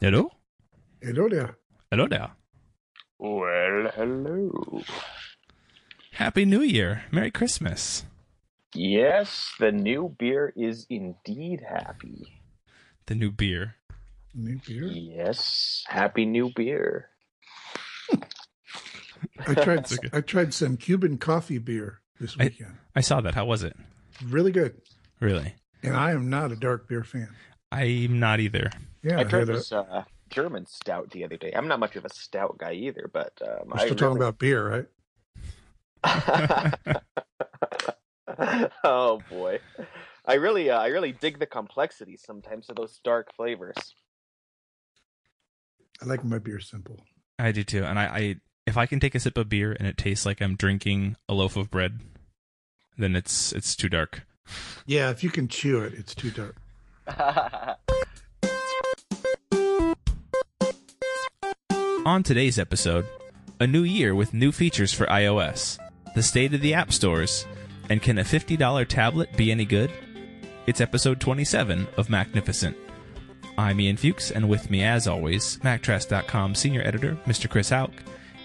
Hello? Hello there. Hello there. Well, hello. Happy New Year. Merry Christmas. Yes, the new beer is indeed happy. The new beer. New beer. Yes, happy new beer. I tried. Okay. I tried some Cuban coffee beer this I- weekend. I saw that. How was it? really good. Really? And I am not a dark beer fan. I'm not either. Yeah, I tried this uh, German stout the other day. I'm not much of a stout guy either, but um, we're I still talking really- about beer, right? oh boy, I really, uh, I really dig the complexity sometimes of those dark flavors. I like my beer simple. I do too. And I, I if I can take a sip of beer and it tastes like I'm drinking a loaf of bread, then it's it's too dark. Yeah, if you can chew it, it's too dark. On today's episode, a new year with new features for iOS, the state of the app stores, and can a $50 tablet be any good? It's episode 27 of Magnificent. I'm Ian Fuchs, and with me, as always, MacTrast.com senior editor, Mr. Chris Hauk,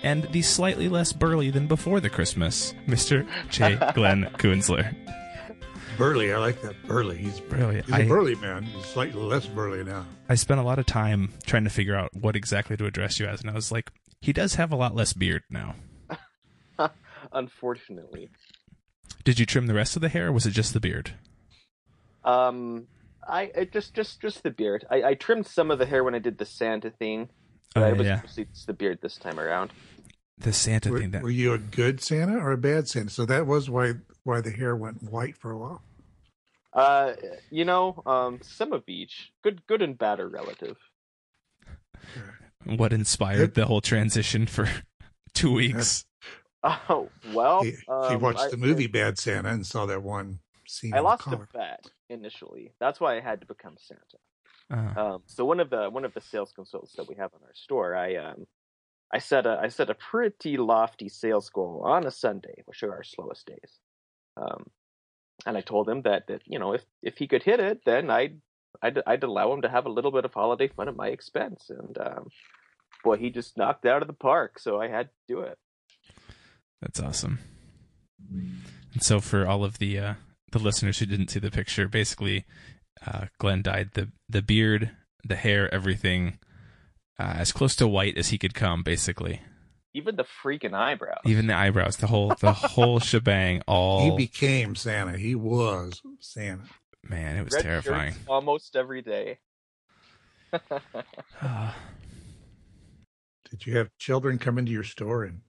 and the slightly less burly than before the Christmas, Mr. J. Glenn Kunzler. Burly, I like that. Burly. He's Burly. He's I- a burly man. He's slightly less burly now. I spent a lot of time trying to figure out what exactly to address you as, and I was like, he does have a lot less beard now. Unfortunately, Did you trim the rest of the hair, or was it just the beard? um, I, I just, just, just the beard. I, I trimmed some of the hair when I did the Santa thing, but Oh, I was yeah. mostly just the beard this time around. The Santa Were, thing that were you a good Santa or a bad Santa? So that was why why the hair went white for a while. Uh, you know, um, some of each. Good, good and bad are relative. what inspired It- the whole transition for two weeks. Oh well, he, he um, watched I- the movie Bad Santa and saw that one scene. I in the lost a bet initially. That's why I had to become Santa. Uh, Um, so one of the one of the sales consultants that we have in our store, I um, I set a I set a pretty lofty sales goal on a Sunday, which are our slowest days. Um, and I told him that that you know if if he could hit it, then I'd I'd, I'd allow him to have a little bit of holiday fun at my expense. And um, boy, he just knocked out of the park. So I had to do it. that's awesome. And so, for all of the uh, the listeners who didn't see the picture, basically, uh, Glenn dyed the the beard, the hair, everything uh, as close to white as he could come. Basically, Even the freaking eyebrows. even the eyebrows, the whole the whole shebang. All He became Santa. He was Santa. man, it was Red terrifying. almost every day. Ah. Did you have children come into your store and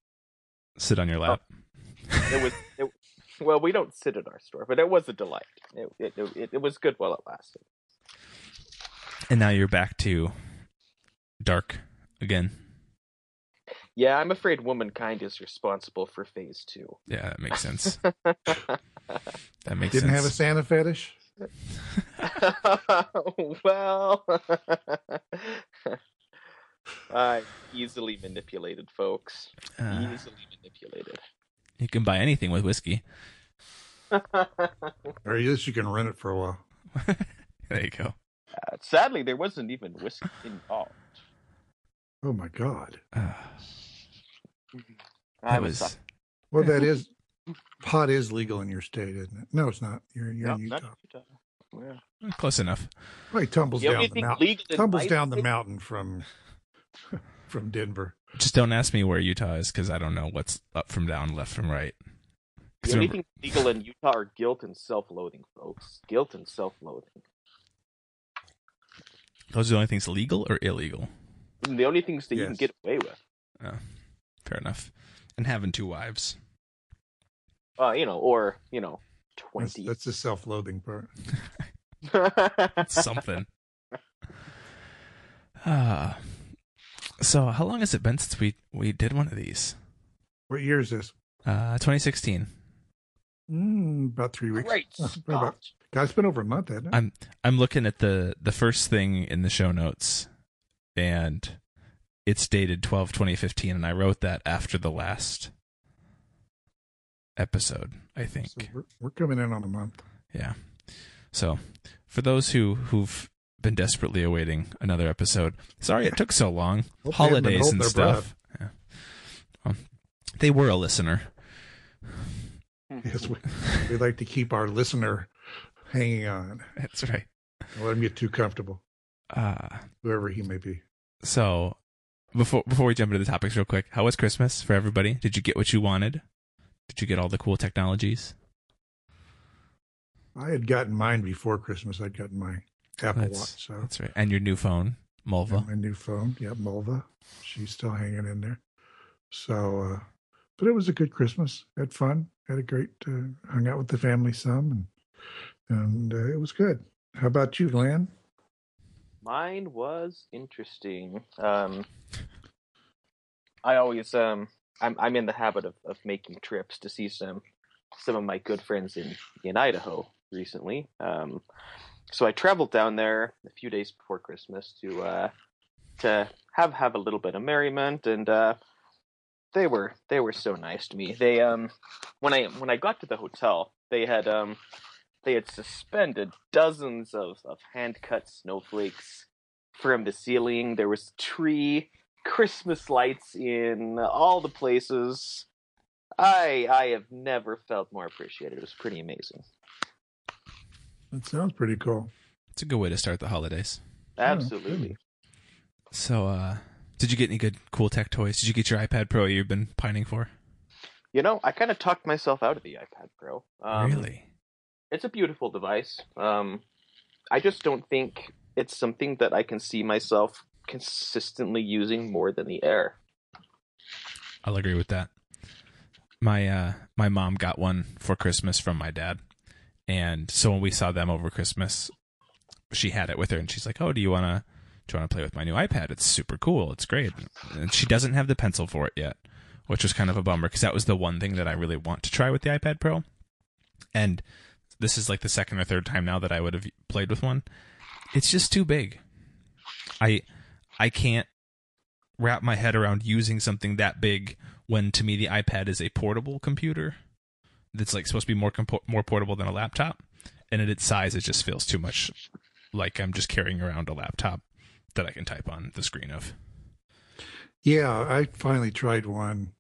Sit on your lap. Oh. it was it, well we don't sit at our store but it was a delight it, it, it, it was good while it lasted And now you're back to dark again. Yeah i'm afraid womankind is responsible for phase two Yeah, that makes sense. That makes didn't sense. have a Santa fetish? well i easily manipulated folks Uh, easily manipulated you can buy anything with whiskey. Or at least you can rent it for a while. There you go. Uh, sadly there wasn't even whiskey involved Oh my God. Uh, I that was was Well, that is pot is legal in your state, isn't it? No, it's not. You're you're no, in Utah. Utah. Yeah. close enough. Well, he tumbles The down the mountain. Tumbles down the mountain from from Denver. Just don't ask me where Utah is because I don't know what's up from down, left from right. The only remember- thing legal in Utah are guilt and self-loathing, folks. Guilt and self-loathing. those are the only things legal or illegal. And the only things that you can get away with. Oh, fair enough. And having two wives. Uh, you know, or you know, That's, twenty. that's the self-loathing part. Something. Ah. so how long has it been since we, we did one of these? What year is this? Uh, 2016. Mm, about three weeks. Great. Oh, about- God, it's been over a month, hasn't it? I'm I'm looking at the the first thing in the show notes, and it's dated 12 2015 and I wrote that after the last episode, I think. So we're, we're coming in on a month. Yeah. So, for those who who've been desperately awaiting another episode. Sorry it took so long. Hope they haven't been Holidays and stuff. Yeah. Well, they were a listener. Hmm. Yes, we, we like to keep our listener hanging on. That's right. Don't let him get too comfortable, Uh, whoever he may be. so before before we jump into the topics real quick, how was Christmas for everybody? Did you get what you wanted? Did you get all the cool technologies? I had gotten mine before Christmas. I'd gotten my Apple That's- Watch, so That's right. And your new phone, Mulva. and my new phone. Yeah, Mulva. She's still hanging in there. So, uh, but it was a good Christmas. Had fun. Had a great. Uh, hung out with the family some, and and uh, it was good. How about you, Lan? Mine was interesting. Um, I always um, I'm I'm in the habit of, of making trips to see some some of my good friends in in Idaho recently. Um, so I traveled down there a few days before Christmas to uh, to have have a little bit of merriment, and uh, they were they were so nice to me. They um when I when I got to the hotel, they had um they had suspended dozens of, of hand cut snowflakes from the ceiling. There was tree, Christmas lights in all the places. I I have never felt more appreciated. It was pretty amazing. That sounds pretty cool. It's a good way to start the holidays. Absolutely. good. So, uh, did you get any good cool tech toys? Did you get your iPad Pro you've been pining for? You know, I kind of talked myself out of the iPad Pro. Um, really? It's a beautiful device. Um, I just don't think it's something that I can see myself consistently using more than the Air. I'll agree with that. My uh my mom got one for Christmas from my dad. And so when we saw them over Christmas, she had it with her and she's like, "Oh, do you want to do you want to play with my new iPad? It's super cool. It's great." And she doesn't have the pencil for it yet, which was kind of a bummer because that was the one thing that I really want to try with the iPad Pro. And this is like the second or third time now that I would have played with one. It's just too big. I I can't wrap my head around using something that big when to me the iPad is a portable computer that's like supposed to be more compo- more portable than a laptop and at its size it just feels too much like I'm just carrying around a laptop that I can type on the screen of. Yeah, I finally tried one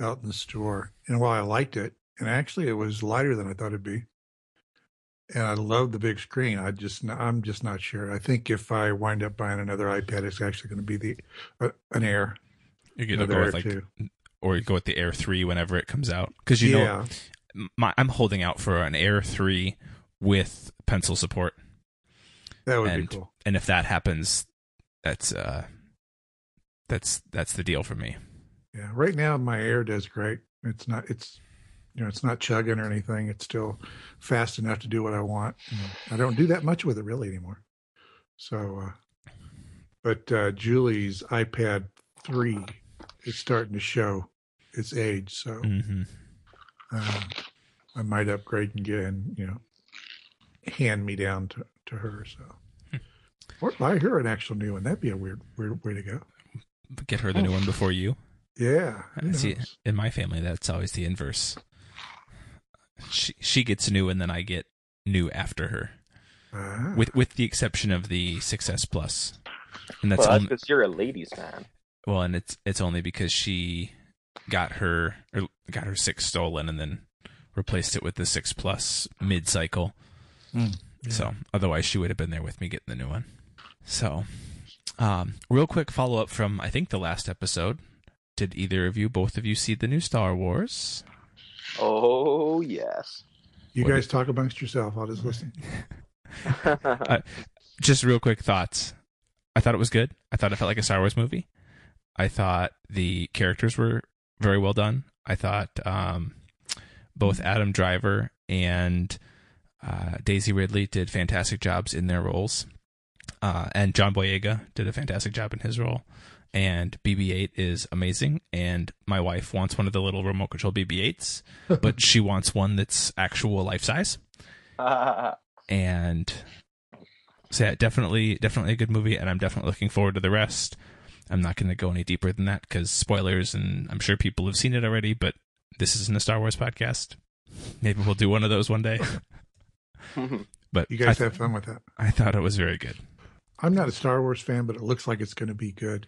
out in the store, and while I liked it, and actually it was lighter than I thought it'd be, and I love the big screen. I just, I'm just not sure. I think if I wind up buying another iPad, it's actually going to be the uh, an Air. You're gonna Another go Air with like too. or you go with the Air 3 whenever it comes out cuz you yeah, know my, I'm holding out for an Air 3 with pencil support that would and be cool. and if that happens that's uh that's that's the deal for me. Yeah, right now my Air does great. It's not, it's, you know, it's not chugging or anything. It's still fast enough to do what I want. I don't do that much with it really anymore. So, uh, but uh, Julie's iPad three is starting to show its age. So Mhm. uh, I might upgrade and get and you know hand me down to, to her. So or buy her an actual new one. That'd be a weird weird way to go. Get her the new one before you. Yeah, see. knows? In my family, that's always the inverse. She she gets new, and then I get new after her, Ah. with with the exception of the 6s Plus, and that's well, because you're a ladies' man. well, and it's it's only because she got her or got her six stolen, and then replaced it with the six plus mid cycle. Mm, yeah. So otherwise, she would have been there with me getting the new one. So, um, real quick follow up from I think the last episode. Did either of you, both of you, see the new Star Wars? Oh yes. You What guys talk amongst yourself. I'll just listen. just real quick thoughts. I thought it was good. I thought it felt like a Star Wars movie. I thought the characters were very well done. I thought um, both Adam Driver and uh, Daisy Ridley did fantastic jobs in their roles, uh, and John Boyega did a fantastic job in his role. And BB-8 is amazing. And my wife wants one of the little remote control BB-8s, but she wants one that's actual life size and so yeah, definitely, definitely a good movie, and I'm definitely looking forward to the rest. I'm not going to go any deeper than that because spoilers, and I'm sure people have seen it already. But this isn't a Star Wars podcast. Maybe we'll do one of those one day. But You guys I, have fun with that. I thought it was very good. I'm not a Star Wars fan, but it looks like it's going to be good.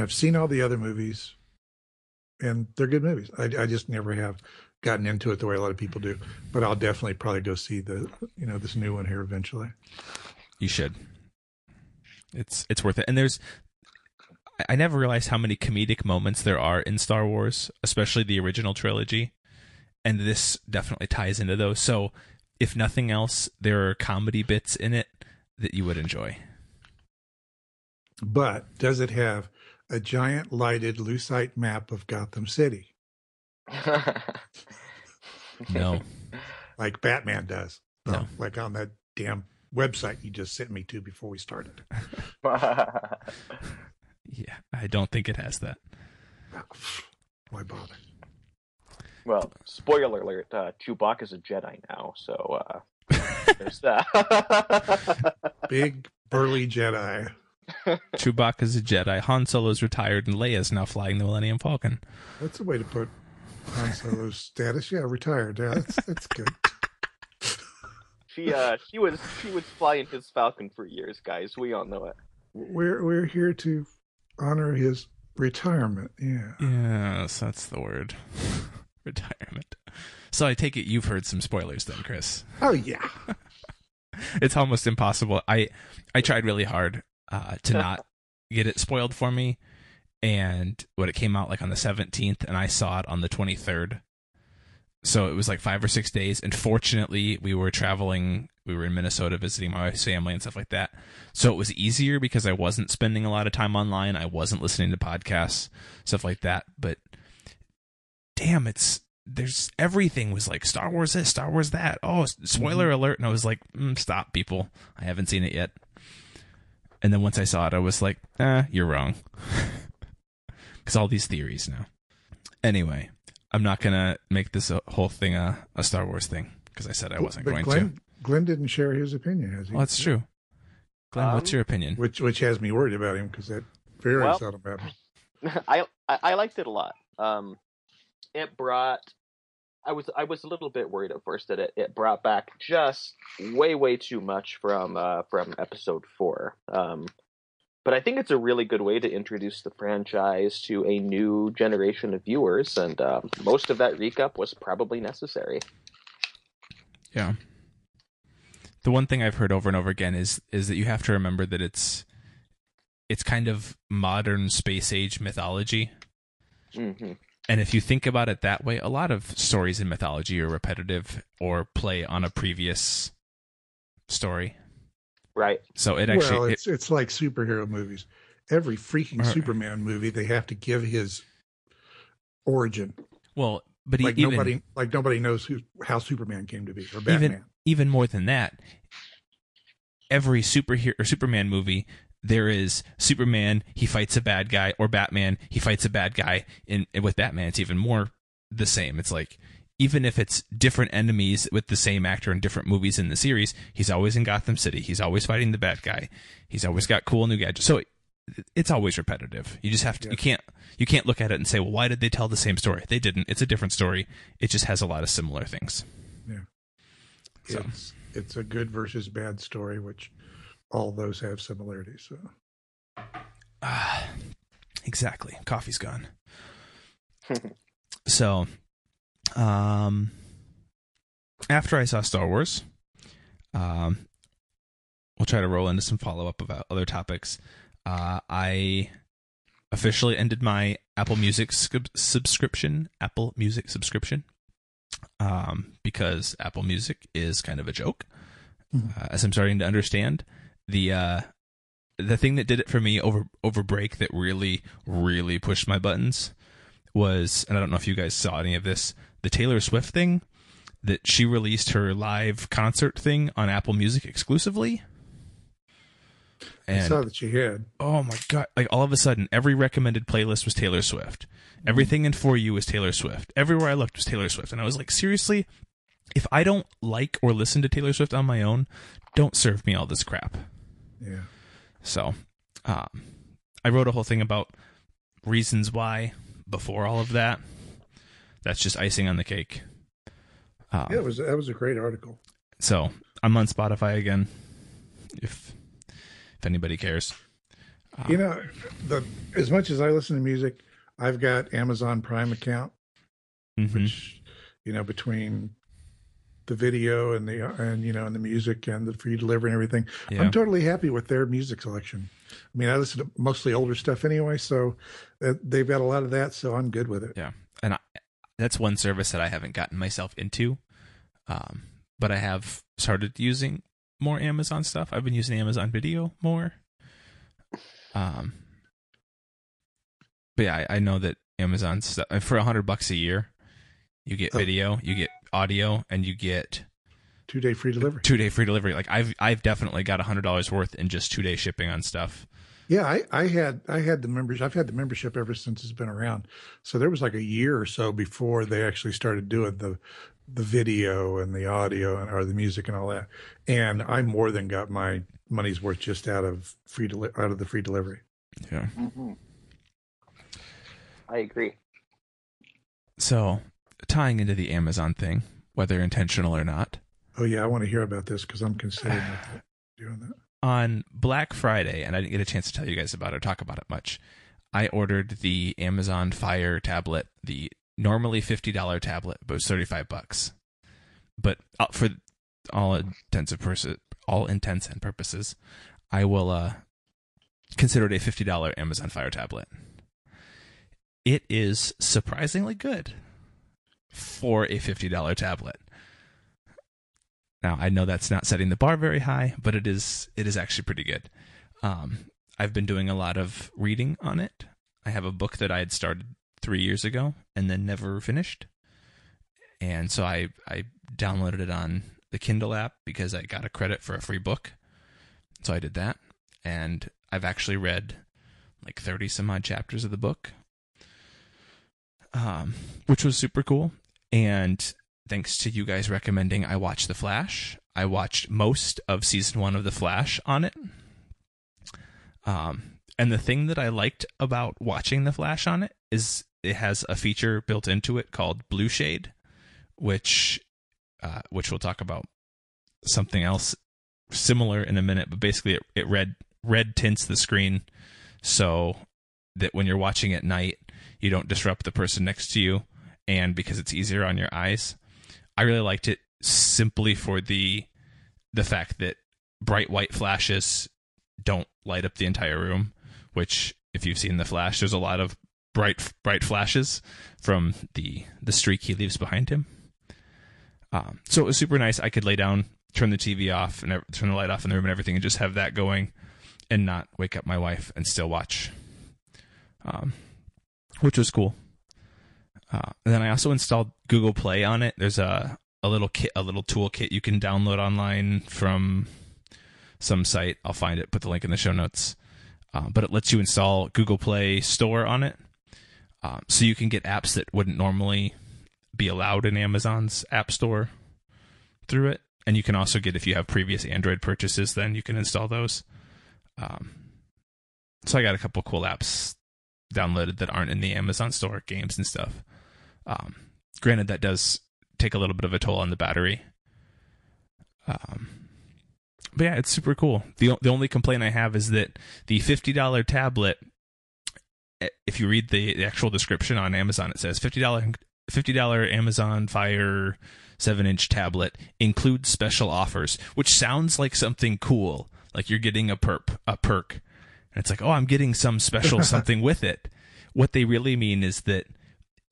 I've seen all the other movies, and they're good movies. I, I just never have gotten into it the way a lot of people do. But I'll definitely probably go see the you know this new one here eventually. You should. It's it's worth it. And there's I never realized how many comedic moments there are in Star Wars, especially the original trilogy. And this definitely ties into those. So, if nothing else, there are comedy bits in it that you would enjoy. But does it have a giant lighted lucite map of Gotham City No. like Batman does? No. like on that damn website you just sent me to before we started. Yeah, I don't think it has that. Why bother? well, spoiler alert: uh, Chewbacca's a Jedi now, so uh, there's that. Big burly Jedi. Chewbacca's a Jedi, Han Solo's retired, and Leia's now flying the Millennium Falcon. That's a way to put Han Solo's status. Yeah, retired. Yeah, that's that's good. she uh, she was she was flying his Falcon for years, guys. We all know it. We're we're here to honor his retirement. Yeah. Yes, that's the word. Retirement. So I take it you've heard some spoilers then, Chris. Oh yeah. It's almost impossible. I I tried really hard uh, to not get it spoiled for me, and when it came out like on the 17th, and I saw it on the 23rd. So it was like five or six days, and fortunately, we were traveling. We were in Minnesota visiting my wife's family and stuff like that. So it was easier because I wasn't spending a lot of time online. I wasn't listening to podcasts, stuff like that. But damn, it's there's everything was like Star Wars this, Star Wars that. Oh, spoiler alert! And I was like, mm, stop, people. I haven't seen it yet. And then once I saw it, I was like, eh, you're wrong. Because all these theories now. Anyway, I'm not gonna make this a whole thing a, a Star Wars thing because I said I wasn't but going Glenn, to. Glenn didn't share his opinion, has he? Well, that's true. Glenn, what's Um, your opinion? Which which has me worried about him because that very Well- seldom happens. I, I I liked it a lot. Um, it brought. I was I was a little bit worried at first that it, it brought back just way way too much from uh, from episode four. Um, but I think it's a really good way to introduce the franchise to a new generation of viewers, and um, most of that recap was probably necessary. Yeah. The one thing I've heard over and over again is is that you have to remember that it's it's kind of modern space age mythology. hmm And if you think about it that way, a lot of stories in mythology are repetitive or play on a previous story. Right. So it actually well, it- it's it's like superhero movies. Every freaking Right. Superman movie, they have to give his origin. well, but Like even nobody, like nobody knows who how Superman came to be or Batman. even even more than that, every superhero or Superman movie, there is Superman, he fights a bad guy, or Batman, he fights a bad guy. And, and with Batman, it's even more the same. It's like even if it's different enemies with the same actor in different movies in the series, he's always in Gotham City. He's always fighting the bad guy. He's always got cool new gadgets. So it, it's always repetitive. You just have to. You can't. You can't look at it and say, "Well, why did they tell the same story?" They didn't. It's a different story. It just has a lot of similar things. So. It's it's a good versus bad story, which all those have similarities. So Ah, exactly. Coffee's gone. so, um, after I saw Star Wars, um, we'll try to roll into some follow up about other topics. Uh, I officially ended my Apple Music sub- subscription. Apple Music subscription. Um, because Apple Music is kind of a joke, Mhm. uh, as I'm starting to understand. The uh, the thing that did it for me over over break that really really pushed my buttons was and I don't know if you guys saw any of this the Taylor Swift thing that she released her live concert thing on Apple Music exclusively. I saw that you had. oh my god. Like all of a sudden every recommended playlist was Taylor Swift. Everything in for you was Taylor Swift. Everywhere I looked was Taylor Swift. And I was like seriously? If I don't like or listen to Taylor Swift on my own don't serve me all this crap Yeah. so, um, I wrote a whole thing about reasons why before all of that. That's just icing on the cake. Um, Yeah, it was that was a great article. so I'm on Spotify again. If if anybody cares. You know, the as much as I listen to music, I've got Amazon Prime account, Mhm. which you know between the video and the and you know and the music and the free delivery and everything, Yeah. I'm totally happy with their music selection. I mean, I listen to mostly older stuff anyway, so uh, they've got a lot of that, so I'm good with it. Yeah, and I, that's one service that I haven't gotten myself into, um, but I have started using more Amazon stuff. I've been using Amazon Video more. Um, but yeah, I, I know that Amazon stuff for a hundred bucks a year, you get Oh. video, you get audio, and you get Two day free delivery. two day free delivery. Like I've I've definitely got a hundred dollars worth in just two day shipping on stuff. Yeah, I, I had I had the members. I've had the membership ever since it's been around. So there was like a year or so before they actually started doing the the video and the audio and or the music and all that. And I more than got my money's worth just out of free deli- out of the free delivery. Yeah. Mm-hmm. I agree. So tying into the Amazon thing, whether intentional or not. Oh yeah, I want to hear about this because I'm considering doing that. on Black Friday, and I didn't get a chance to tell you guys about it or talk about it much. I ordered the Amazon Fire tablet, the normally fifty dollar tablet, but it was thirty five bucks. But uh, for all intents and purposes, all intents and purposes, I will uh, consider it a fifty dollar Amazon Fire tablet. It is surprisingly good for a fifty dollar tablet. Now I know that's not setting the bar very high, but it is it is actually pretty good. Um, I've been doing a lot of reading on it. I have a book that I had started three years ago and then never finished, and so I I downloaded it on the Kindle app because I got a credit for a free book. So I did that, and I've actually read like thirty some odd chapters of the book, um, which was super cool. And thanks to you guys recommending I watch The Flash. I watched most of season one of The Flash on it. Um, and the thing that I liked about watching The Flash on it is it has a feature built into it called Blue Shade, which uh, which we'll talk about something else similar in a minute. But basically, it, it red red tints the screen so that when you're watching at night, you don't disrupt the person next to you, and because it's easier on your eyes. I really liked it simply for the the fact that bright white flashes don't light up the entire room, which if you've seen the flash, there's a lot of bright bright flashes from the the streak he leaves behind him. Um, so it was super nice. I could lay down, turn the TV off, and turn the light off in the room and everything, and just have that going, and not wake up my wife and still watch, um, which was cool. Uh, and then I also installed Google Play on it. There's a a little kit, a little toolkit you can download online from some site. I'll find it. Put the link in the show notes. Uh, but it lets you install Google Play Store on it, um, so you can get apps that wouldn't normally be allowed in Amazon's App Store through it. And you can also get if you have previous Android purchases, then you can install those. Um, so I got a couple cool apps downloaded that aren't in the Amazon store, games and stuff. Um, granted, that does take a little bit of a toll on the battery. Um, but yeah, it's super cool. the The only complaint I have is that the fifty dollar tablet. eh, If you read the, the actual description on Amazon, it says fifty dollar fifty dollar Amazon Fire seven inch tablet includes special offers, which sounds like something cool, like you're getting a perp a perk, and it's like, oh, I'm getting some special something with it. What they really mean is that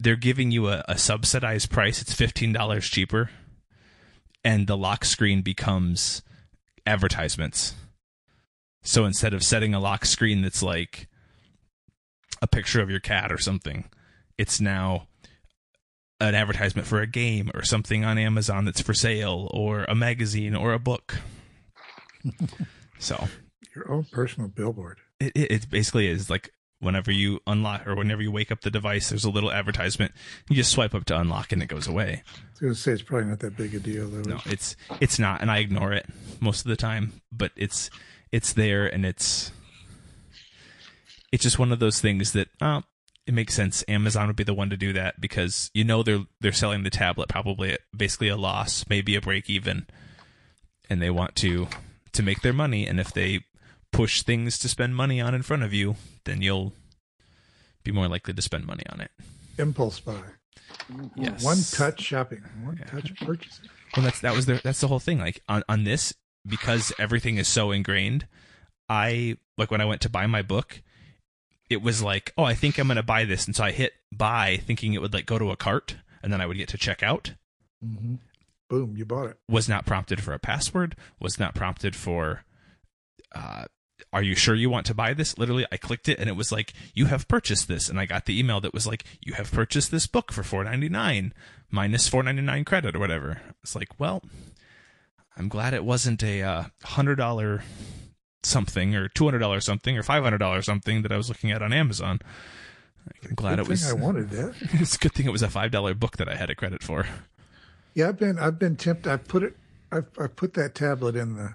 they're giving you a, a subsidized price. It's fifteen dollars cheaper, and the lock screen becomes advertisements. So instead of setting a lock screen that's like a picture of your cat or something, it's now an advertisement for a game or something on Amazon that's for sale or a magazine or a book. so Your own personal billboard. it, it, it basically is like whenever you unlock or whenever you wake up the device, there's a little advertisement. You just swipe up to unlock and it goes away. I was going to say it's probably not that big a deal though. No, it's it's not, and I ignore it most of the time. But it's it's there, and it's it's just one of those things that uh, it makes sense. Amazon would be the one to do that because you know they're they're selling the tablet probably at basically a loss, maybe a break even, and they want to to make their money. And if they push things to spend money on in front of you, then you'll be more likely to spend money on it. Impulse buy. Yes. One touch shopping. One Yeah. touch purchasing. Well, that's that was the that's the whole thing. Like on on this, because everything is so ingrained. I like when I went to buy my book, it was like, oh, I think I'm gonna buy this, and so I hit buy, thinking it would like go to a cart, and then I would get to check out. hmm Boom, you bought it. Was not prompted for a password. Was not prompted for. Uh, are you sure you want to buy this? Literally, I clicked it and it was like, you have purchased this. And I got the email that was like, you have purchased this book for four ninety nine minus four ninety nine credit or whatever. It's like, well, I'm glad it wasn't a uh, hundred dollar something or two hundred dollars something or five hundred dollars something that I was looking at on Amazon. I'm glad Good it was. thing I wanted that. it's a good thing it was a five dollar book that I had a credit for. Yeah, I've been I've been tempted. I put it. I've I put that tablet in the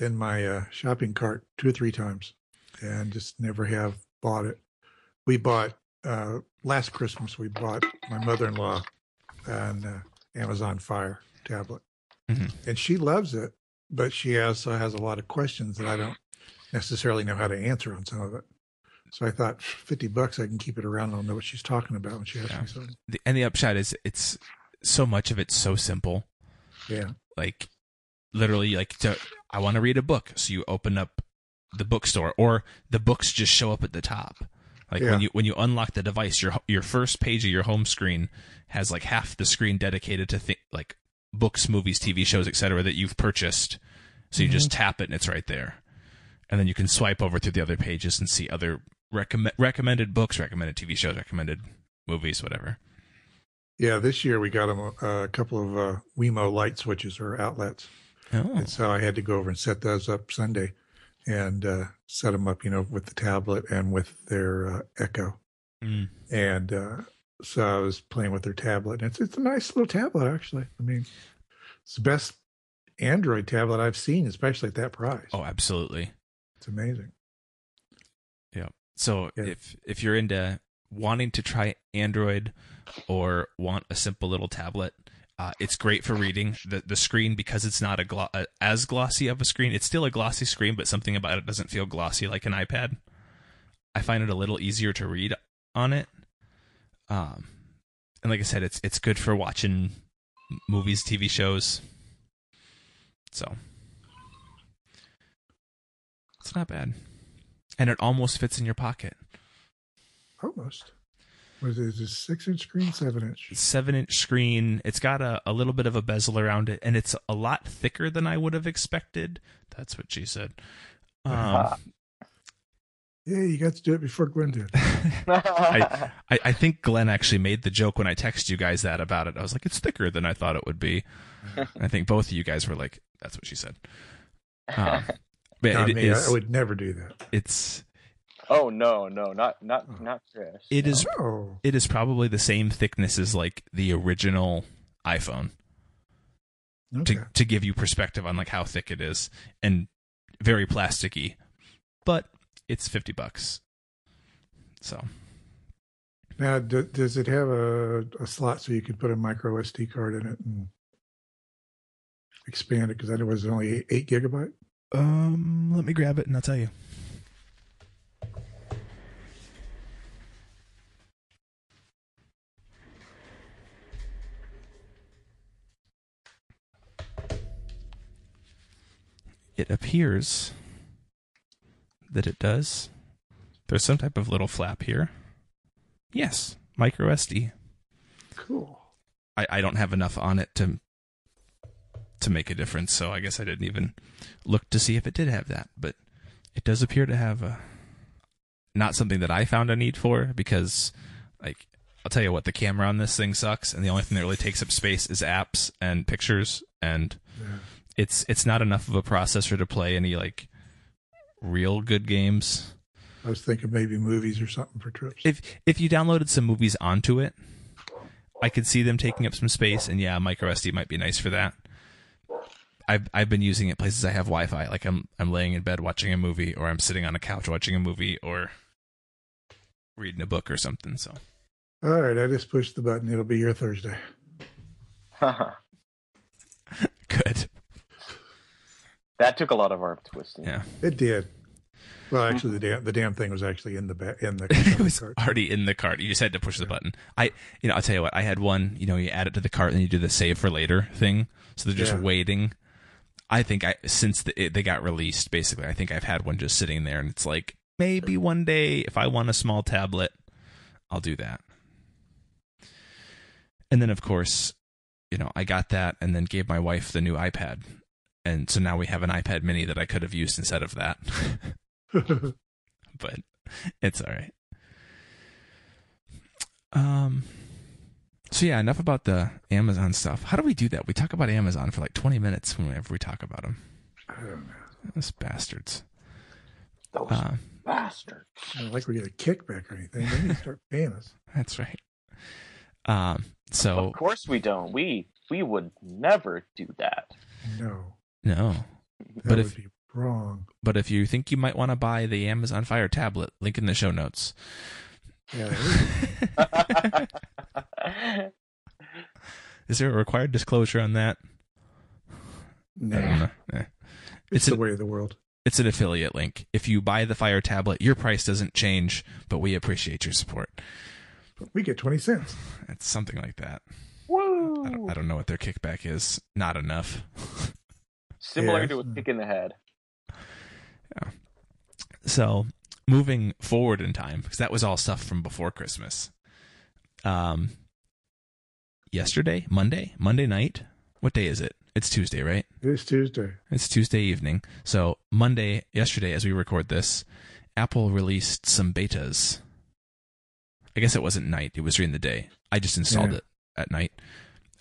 in my uh, shopping cart two or three times, and just never have bought it. We bought uh, last Christmas. We bought my mother in law an uh, Amazon Fire tablet, Mhm. and she loves it, but she also has a lot of questions that I don't necessarily know how to answer on some of it. So I thought fifty bucks, I can keep it around. I'll know what she's talking about when she asks Yeah. me something. The, and the upshot is, it's so much of it's so simple. Yeah, like literally like to I want to read a book. So you open up the bookstore or the books just show up at the top. Like Yeah. when you when you unlock the device your your first page of your home screen has like half the screen dedicated to th- like books movies TV shows etc that you've purchased. So you just tap it and it's right there. And then you can swipe over through the other pages and see other recommend recommended books recommended TV shows recommended movies whatever. Yeah, this year we got a, a couple of uh, Wemo light switches or outlets, oh and so I had to go over and set those up Sunday, and uh, set them up, you know, with the tablet and with their uh, Echo, Mm. and uh, so I was playing with their tablet. And it's it's a nice little tablet, actually. I mean, it's the best Android tablet I've seen, especially at that price. oh absolutely It's amazing. Yeah. So Yeah. if if you're into wanting to try Android or want a simple little tablet, uh, it's great for reading. the The screen because it's not a glo- uh, as glossy of a screen. It's still a glossy screen, but something about it doesn't feel glossy like an iPad. I find it a little easier to read on it. Um, and like I said, it's it's good for watching movies, TV shows. So it's not bad, and it almost fits in your pocket. Almost. Was it is it six inch screen, seven inch? seven inch screen. It's got a, a little bit of a bezel around it, and it's a lot thicker than I would have expected. That's what she said. Um, Yeah, you got to do it before Glenn did. I, I, I think Glenn actually made the joke when I texted you guys that about it. I was like, it's thicker than I thought it would be. I think both of you guys were like, that's what she said. Um, but Not it me. I would never do that. it's oh no, no, not not not Chris. it is Oh, it is probably the same thickness as like the original iPhone. okay. to to give you perspective on like how thick it is and very plasticky but it's 50 bucks so Now, d- does it have a, a slot so you could put a micro SD card in it and expand it? Because I know it was only eight, eight gigabyte. um let me grab it and i'll tell you it appears that it does there's some type of little flap here yes micro sd Cool. I, I don't have enough on it to to make a difference, so I guess I didn't even look to see if it did have that. But it does appear to have a not something that I found a need for because like I'll tell you what, the camera on this thing sucks and the only thing that really takes up space is apps and pictures and. It's it's not enough of a processor to play any like real good games. I was thinking maybe movies or something for trips. If if you downloaded some movies onto it, I could see them taking up some space, and yeah, micro SD might be nice for that. I've I've been using it places I have Wi-Fi, like I'm I'm laying in bed watching a movie, or I'm sitting on a couch watching a movie, or reading a book or something. So All right, I just pushed the button. It'll be here Thursday. good. That took a lot of arm twisting. Yeah. It did. Well, actually, the damn the damn thing was actually in the ba- in the it was cart. already in the cart. You just had to push the button. I, you know, I'll tell you what. I had one. You know, you add it to the cart and you do the save for later thing. So they're just Yeah. waiting. I think I since the, it, they got released, basically, I think I've had one just sitting there, and it's like maybe one day if I want a small tablet, I'll do that. And then, of course, you know, I got that, and then gave my wife the new iPad, and so now we have an iPad Mini that I could have used instead of that. but it's all right. Um. So yeah, enough about the Amazon stuff. How do we do that? We talk about Amazon for like twenty minutes whenever we talk about them. I don't know. Those bastards. Those Uh, bastards. I don't like we get a kickback or anything. They need to start paying us. that's right. Um. So Of course we don't. We we would never do that. No, no, that But would if- be wrong. but if you think you might want to buy the Amazon Fire tablet, link in the show notes. Yeah, is. There a required disclosure on that? I don't no, know. Eh. it's, It's the an- way of the world. It's an affiliate link. If you buy the Fire tablet, your price doesn't change, but we appreciate your support. We get twenty cents. It's something like that. Woo! I don't, I don't know what their kickback is. Not enough. Similar Yeah. to a kick in the head. Yeah. So, moving forward in time, because that was all stuff from before Christmas. Um, yesterday, Monday, Monday night. What day is it? It's Tuesday, right? It is Tuesday. It's Tuesday evening. So Monday, yesterday, as we record this, Apple released some betas. I guess it wasn't night; it was during the day. I just installed Yeah. it at night.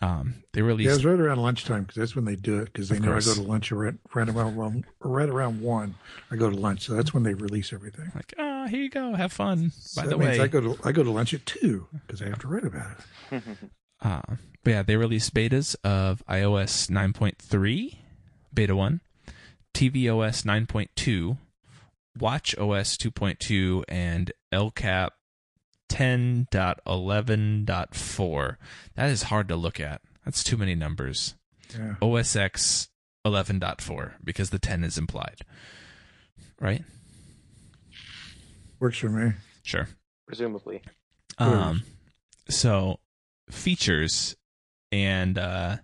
Um, they Yeah, it was right around lunchtime because that's when they do it. Because they know I go to lunch right, right around one, right around one. I go to lunch, so that's when they release everything. like, ah, here you go, have fun. So By the way, I go to I go to lunch at two because I have to write about it. Uh, but yeah, they released betas of iOS 9.3, beta 1, tvOS 9.2, watchOS 2.2, and El Cap 10.11.4. That is hard to look at. That's too many numbers. Yeah, OS X 11.4 because the 10 is implied. Right? works for me. Sure. Presumably. Um, so features, and uh,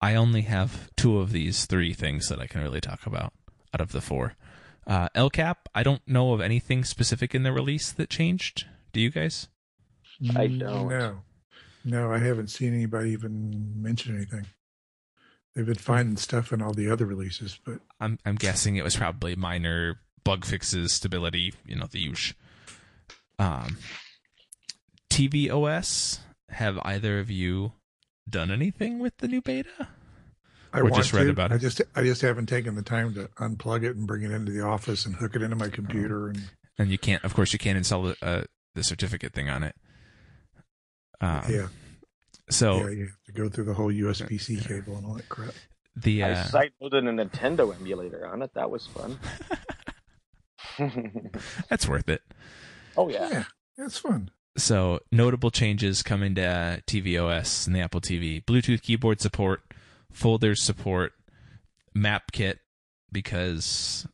I only have two of these three things that I can really talk about out of the four. Uh, El Cap, I don't know of anything specific in the release that changed. Do you guys? I don't. No, no, I haven't seen anybody even mention anything. They've been finding stuff in all the other releases, but I'm I'm guessing it was probably minor bug fixes, stability, you know, the usual. Um, TV OS. Have either of you done anything with the new beta? I Or just read to. about I just I just haven't taken the time to unplug it and bring it into the office and hook it into my computer and And you can't, of course, you can't install the, uh, the certificate thing on it. Um, yeah, So yeah, you have to go through the whole USB C cable and all that crap. the I uh, side loaded a Nintendo emulator on it. That was fun. that's worth it. oh yeah. Yeah, that's fun. So notable changes coming to uh, tvOS and the Apple TV: Bluetooth keyboard support, folders support, map kit because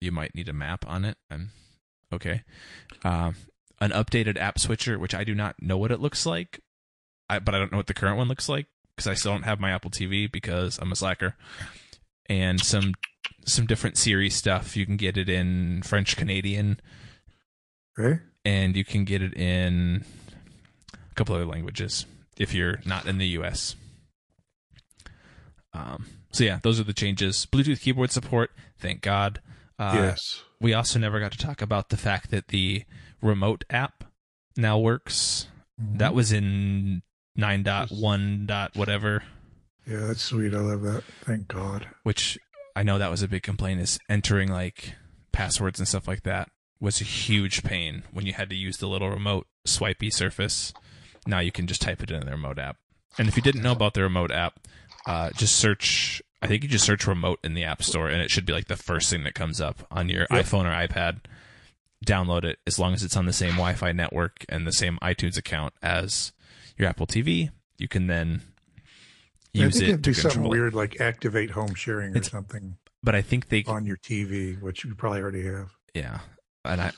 you might need a map on it. I'm okay. Um, an updated app switcher, which I do not know what it looks like, I, but I don't know what the current one looks like because I still don't have my Apple TV because I'm a slacker. And some some different Siri stuff. You can get it in French Canadian Okay. and you can get it in a couple other languages if you're not in the US. Um, so yeah, those are the changes. Bluetooth keyboard support, thank God. Uh, yes. We also never got to talk about the fact that the remote app now works. Mm-hmm. That was in 9.1. dot whatever, Yeah, that's sweet. I love that. Thank God. which I know that was a big complaint is entering like passwords and stuff like that was a huge pain when you had to use the little remote swipey surface. Now you can just type it in the remote app. And if you didn't know about the remote app, uh, just search. I think you just search remote in the App Store, and it should be like the first thing that comes up on your Yep. iPhone or iPad. Download it as long as it's on the same Wi-Fi network and the same iTunes account as your Apple TV. You can then use it it'd to do something control it. weird like activate home sharing or It's- something. but I think they on your TV, which you probably already have. yeah, and I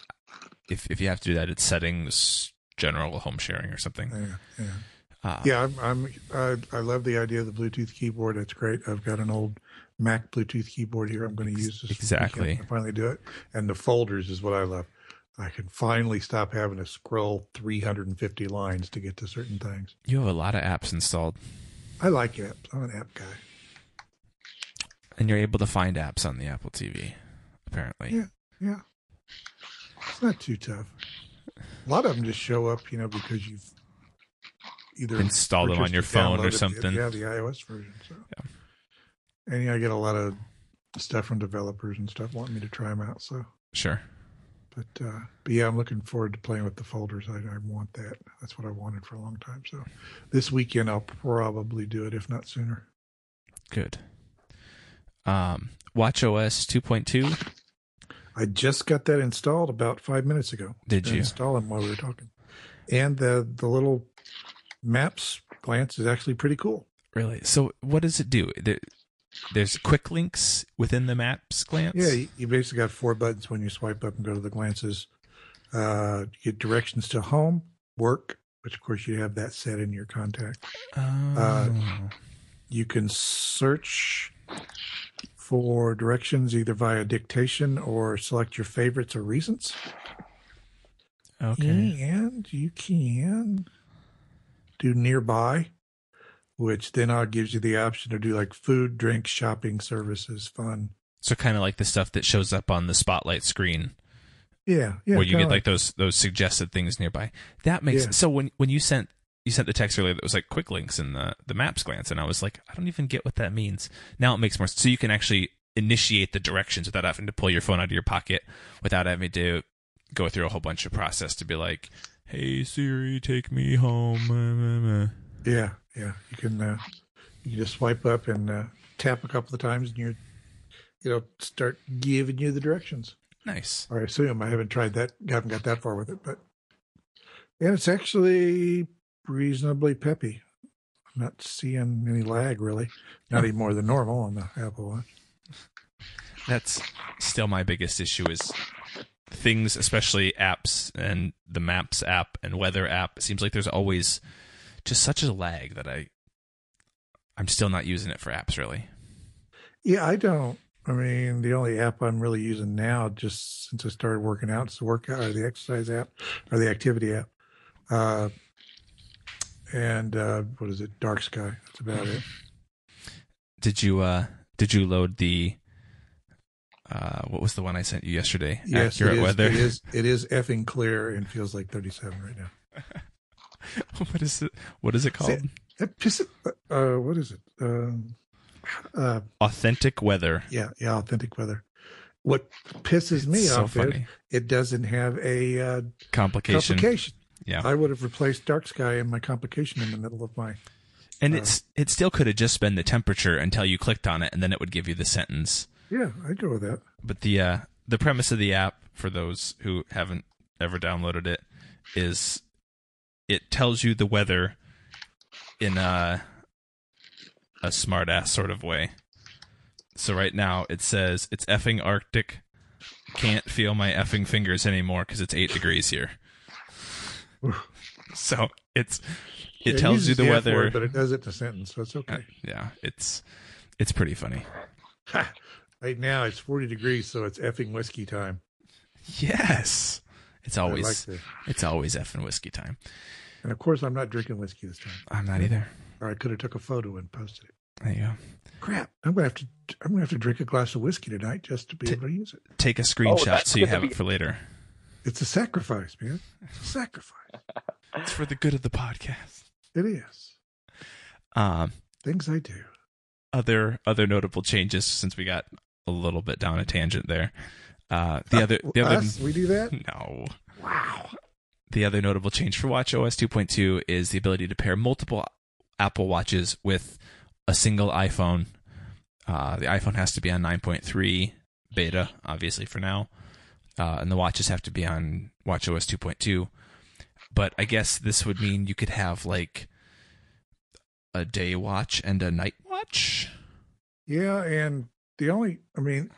if if you have to do that, it's settings, general home sharing or something. Yeah, yeah. Uh, Yeah, I'm, I'm I, I love the idea of the Bluetooth keyboard. That's great. I've got an old Mac Bluetooth keyboard here. I'm going to use this Exactly. I finally do it, and the folders is what I love. I can finally stop having to scroll 350 lines to get to certain things. You have a lot of apps installed, I like apps. I'm an app guy. and you're able to find apps on the Apple TV. Apparently, Yeah. Yeah, it's not too tough. A lot of them just show up, you know, because you've either Install them on your phone or something. yeah, the iOS version. So. Yeah. And yeah, I get a lot of stuff from developers and stuff wanting me to try them out. So, Sure. but uh, but yeah, I'm looking forward to playing with the folders. I, I want that. That's what I wanted for a long time. So this weekend I'll probably do it, if not sooner. Good. Um, WatchOS 2.2. I just got that installed about five minutes ago. Did you install installing while we were talking? And the the little maps glance is actually pretty cool. Really? So, what does it do? There's quick links within the maps glance. Yeah, you, basically got four buttons when you swipe up and go to the glances. Uh, you get directions to home, work, which of course you have that set in your contact. Oh. You can search for directions either via dictation or select your favorites or recents. okay. And you can do nearby, which then uh, gives you the option to do like food, drink, shopping, services, fun. So, kind of like the stuff that shows up on the spotlight screen, Yeah, yeah. where you get like those those suggested things nearby. That makes Yeah. so when when you sent you sent the text earlier that was like quick links in the the maps glance, and I was like, I don't even get what that means. Now it makes more. So you can actually initiate the directions without having to pull your phone out of your pocket, without having to go through a whole bunch of process to be like, Hey Siri, take me home. Yeah, yeah. You can uh, you can just swipe up and uh, tap a couple of times, and you're you know start giving you the directions. Nice. Or I assume I haven't tried that, haven't got that far with it, but and it's actually reasonably peppy. I'm not seeing any lag really, not even more than normal on the Apple Watch. That's still my biggest issue is things, especially apps and the Maps app and Weather app. It seems like there's always just such a lag that I I'm still not using it for apps really. Yeah, I don't. I mean, the only app I'm really using now, just since I started working out, is the workout or the exercise app or the activity app. Uh, and uh, what is it? Dark Sky. That's about it. Did you uh did you load the uh what was the one I sent you yesterday? Yes, Accurate it is, weather. It is. It is effing clear and feels like 37 right now. what is it what is it called? Uh, what is it? Um, uh, Authentic weather. yeah, yeah, authentic weather. What pisses me so off funny. is it doesn't have a uh, Complication. complication. Yeah. I would have replaced dark sky and my complication in the middle of my. And Uh, it's it still could have just been the temperature until you clicked on it and then it would give you the sentence. Yeah, I'd go with that. but the uh, the premise of the app for those who haven't ever downloaded it is it tells you the weather in a a smart ass sort of way. So right now it says it's effing Arctic. Can't feel my effing fingers anymore because it's eight degrees here. so it's it tells you uses the weather. word, but it does it in a sentence, so it's Uh, okay. yeah, it's it's pretty funny. right now it's 40 degrees, so it's effing whiskey time. Yes, it's always like it's always effing whiskey time. And of course, I'm not drinking whiskey this time. I'm not either. Or I could have took a photo and posted it. There you go. Crap! I'm gonna have to. I'm gonna have to drink a glass of whiskey tonight just to be T- able to use it. Take a screenshot that's so you have be- it for later. It's a sacrifice, man. It's a sacrifice. It's for the good of the podcast. It is. Um, Things I do. other other notable changes since we got a little bit down a tangent there. Uh, the other the other Us? We do that? no. Wow. The other notable change for WatchOS 2.2 is the ability to pair multiple Apple Watches with a single iPhone. Uh, the iPhone has to be on 9.3 beta, obviously for now, uh, and the watches have to be on WatchOS 2.2. But I guess this would mean you could have like a day watch and a night watch. Yeah, and the only, I mean,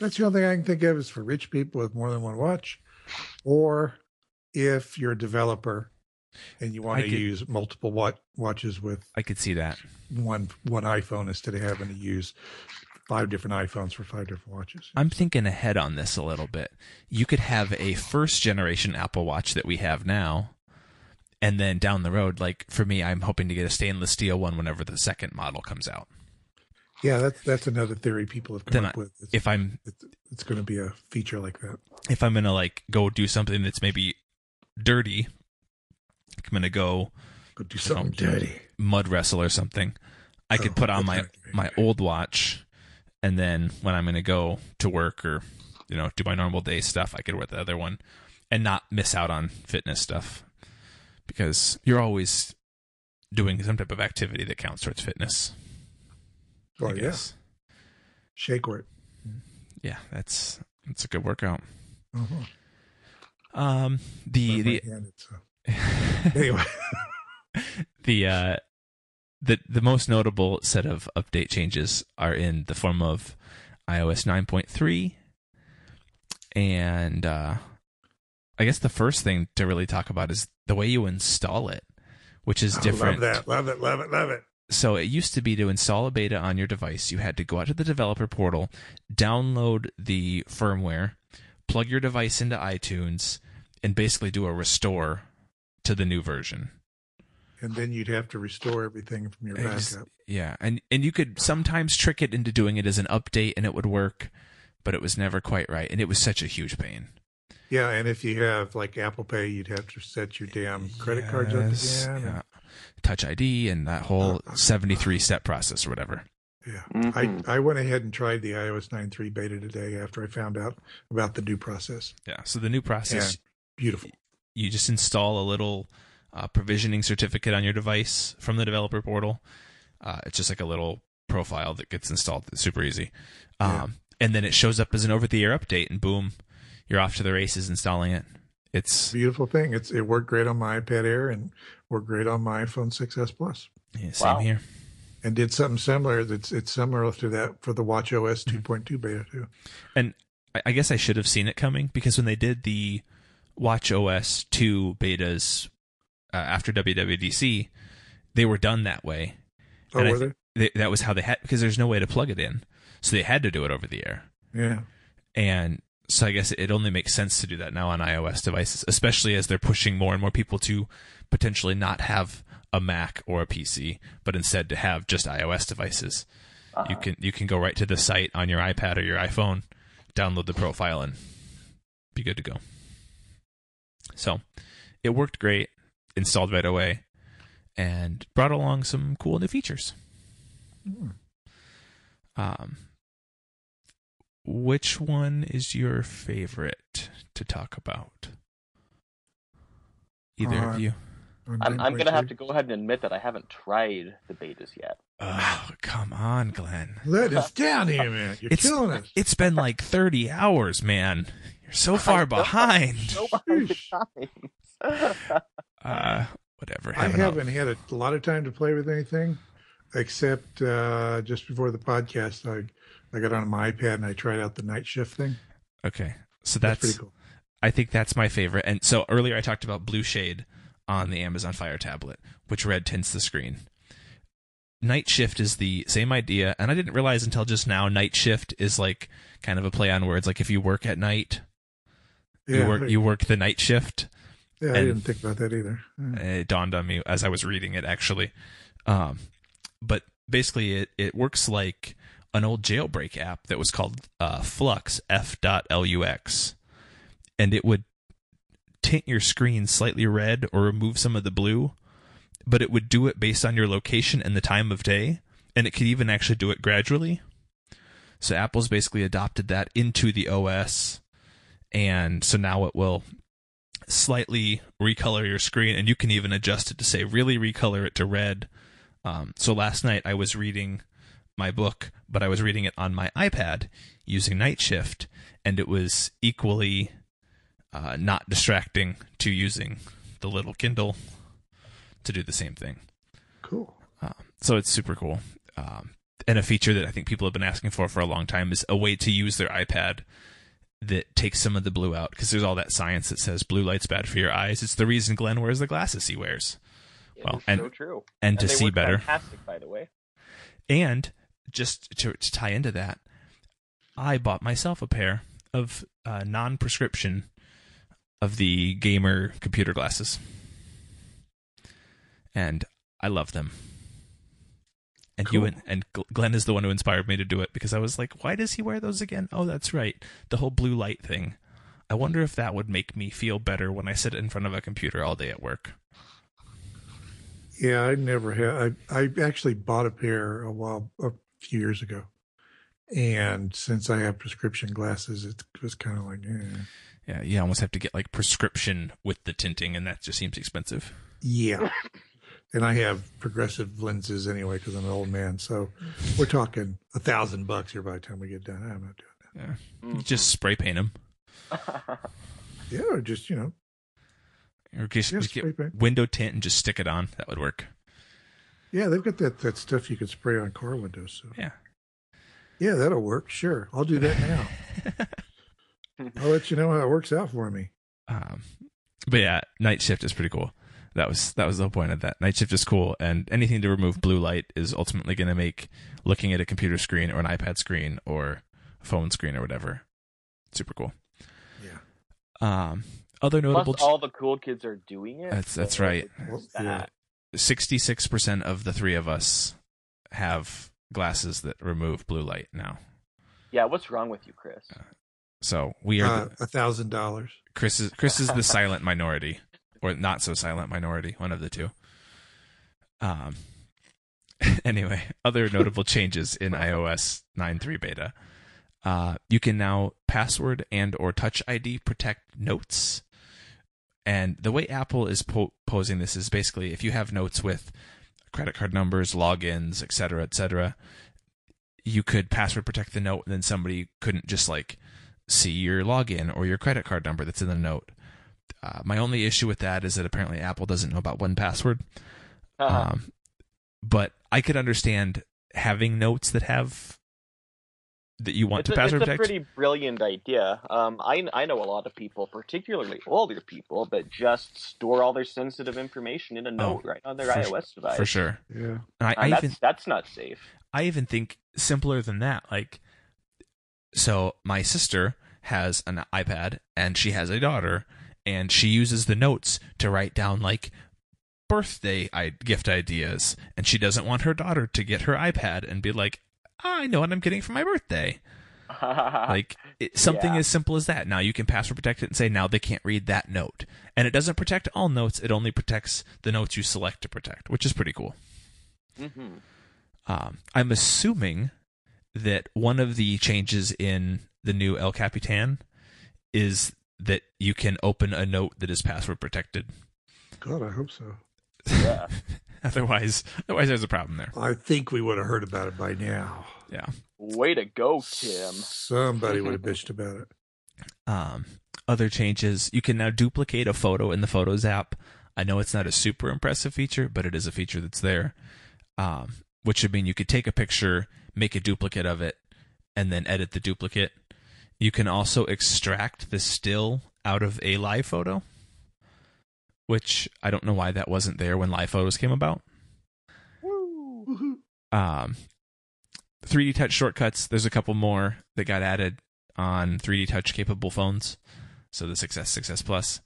that's the only thing I can think of is for rich people with more than one watch, or if you're a developer and you want I to could- use multiple wat- watches with I could see that. one one iPhone instead of having to use five different iPhones for five different watches. I'm thinking ahead on this a little bit. You could have a first generation Apple Watch that we have now, and then down the road, like for me, I'm hoping to get a stainless steel one whenever the second model comes out. Yeah, that's that's another theory people have come Then up I- with. It's, If I'm it's, it's going to be a feature like that. if I'm gonna like go do something that's maybe dirty, I'm gonna go Go do something know, dirty. mud wrestle or something. I could Oh, put on my my old watch, and then when I'm gonna go to work or you know do my normal day stuff, I could wear the other one, and not miss out on fitness stuff, because you're always doing some type of activity that counts towards fitness. I Oh yeah, guess. shake work. yeah, that's that's a good workout. Uh-huh. Um, the the Right-handed, so. anyway, the uh the the most notable set of update changes are in the form of iOS 9.3 and uh I guess the first thing to really talk about is the way you install it, which is I different. love that. Love it. Love it. Love it. So it used to be to install a beta on your device, you had to go out to the developer portal, download the firmware, plug your device into iTunes, and basically do a restore to the new version. And then you'd have to restore everything from your I just- backup. Yeah, and and you could sometimes trick it into doing it as an update, and it would work, but it was never quite right, and it was such a huge pain. Yeah, and if you have like Apple Pay, you'd have to set your damn credit cards up again. yeah. Touch ID and that whole Uh, uh, seventy-three step process or whatever. Yeah. Mhm. I, I went ahead and tried the iOS 9.3 beta today after I found out about the new process. Yeah. So the new process, Beautiful. you just install a little uh, provisioning certificate on your device from the developer portal. Uh, it's just like a little profile that gets installed. It's super easy. Um, Yeah. And then it shows up as an over-the-air update, and boom, you're off to the races installing it. It's Beautiful thing. It's it worked great on my iPad Air and worked great on my iPhone 6s Plus. yeah, same Wow. here. And did something similar. That's it's similar to that for the Watch OS Mm-hmm. 2.2 beta too. And I- I guess I should have seen it coming because when they did the Watch OS 2 betas uh, after WWDC, they were done that way. Oh, And were thi- They, that was how they had because there's no way to plug it in, so they had to do it over the air. Yeah. And so I guess it only makes sense to do that now on iOS devices, especially as they're pushing more and more people to potentially not have a Mac or a PC, but instead to have just iOS devices. You Uh, can you can go right to the site on your iPad or your iPhone, download the profile, and be good to go. So it worked great, installed right away, and brought along some cool new features. Hmm. Um, which one is your favorite to talk about? Either Uh, of you? On I'm, I'm gonna have to go ahead and admit that I haven't tried the betas yet. Oh, come on, Glenn. Let us down here, man. You're It's- killing us. It's been like 30 hours, man. You're so far know. behind. No behind the Sheesh. times. Uh, whatever. I haven't had a lot of time to play with anything, except uh, just before the podcast, I I got on my iPad and I tried out the night shift thing. Okay. So That's, that's, pretty cool. I think that's my favorite. And so earlier I talked about Blue Shade on the Amazon Fire tablet, which red tints the screen. Night Shift is the same idea, and I didn't realize until just now Night Shift is like kind of a play on words. Like if you work at night, Yeah, you work you work the night shift. yeah, I didn't think about that either. Yeah. It dawned on me as I was reading it actually. Um, but basically, it it works like an old jailbreak app that was called uh, Flux F.lux, and it would tint your screen slightly red or remove some of the blue, but it would do it based on your location and the time of day, and it could even actually do it gradually. So Apple's basically adopted that into the OS, and so now it will slightly recolor your screen, and you can even adjust it to say really recolor it to red. Um, so last night I was reading my book, but I was reading it on my iPad using Night Shift, and it was equally uh, not distracting to using the little Kindle to do the same thing. Cool. Um, so it's super cool. Um, and a feature that I think people have been asking for for a long time is a way to use their iPad that takes some of the blue out because there's all that science that says blue light's bad for your eyes. It's the reason Glenn wears the glasses he wears. It Well, and- so true. And, to they see work better. Fantastic, by the way. And just to, to tie into that, I bought myself a pair of uh, non-prescription of the gamer computer glasses, and I love them. And you and, and Glenn is the one who inspired me to do it because I was like, why does he wear those again? Oh, that's right, the whole blue light thing. I wonder if that would make me feel better when I sit in front of a computer all day at work. Yeah, I never had. I, I actually bought a pair a while, a few years ago, and since I have prescription glasses, it was kind of like, eh. Yeah, you almost have to get like prescription with the tinting, and that just seems expensive. yeah. And I have progressive lenses anyway because I'm an old man. So we're talking a thousand bucks here by the time we get done. I'm not doing that. Yeah. Mm. Just spray paint them. Yeah, or just you know, or just, Yeah, just get paint. window tint and just stick it on. That would work. yeah, they've got that that stuff you can spray on car windows. So Yeah. Yeah, that'll work. Sure, I'll do that now. I'll let you know how it works out for me. Um, but yeah, night shift is pretty cool. That was that was the whole point of that. Night shift is cool, and anything to remove blue light is ultimately going to make looking at a computer screen or an iPad screen or a phone screen or whatever super cool. Yeah. Um, other notable. Plus, notable. all the cool kids are doing it. That's- that's so right. it's Well, that. Sixty-six percent of the three of us have glasses that remove blue light now. Yeah, what's wrong with you, Chris? So we are Uh, a thousand dollars. Chris is Chris is the silent minority, or not so silent minority, one of the two. Um. Anyway, other notable changes in iOS 9.3 beta. Uh, you can now password and or Touch ID protect notes. And the way Apple is po- posing this is basically if you have notes with credit card numbers, logins, et cetera, et cetera, you could password protect the note, and then somebody couldn't just like see your login or your credit card number that's in the note. Uh, my only issue with that is that apparently Apple doesn't know about 1Password. Uh-huh. Um, but I could understand having notes that have that you want it's to a, password it's a protect. pretty brilliant idea. Um, I I know a lot of people, particularly older people, that just store all their sensitive information in a note right on their Oh, for iOS device. for sure. Yeah. And I, I And that's even that's not safe. I even think simpler than that. Like, so my sister has an iPad and she has a daughter, and she uses the notes to write down like birthday gift ideas, and she doesn't want her daughter to get her iPad and be like, I know what I'm getting for my birthday. like it, something Yeah. as simple as that. Now you can password protect it and say now they can't read that note, and it doesn't protect all notes. It only protects the notes you select to protect, which is pretty cool. hmm Um, I'm assuming that one of the changes in the new El Capitan is that you can open a note that is password protected. God, I hope so. Yeah. otherwise, otherwise there's a problem there. I think we would have heard about it by now. Yeah. Way to go, Tim. Somebody would have bitched about it. Um, other changes: you can now duplicate a photo in the Photos app. I know it's not a super impressive feature, but it is a feature that's there. Um, which would mean you could take a picture, make a duplicate of it, and then edit the duplicate. You can also extract the still out of a live photo, which I don't know why that wasn't there when live photos came about. Woohoo. Um, 3D Touch shortcuts. There's a couple more that got added on 3D Touch capable phones. So the 6s 6s Plus.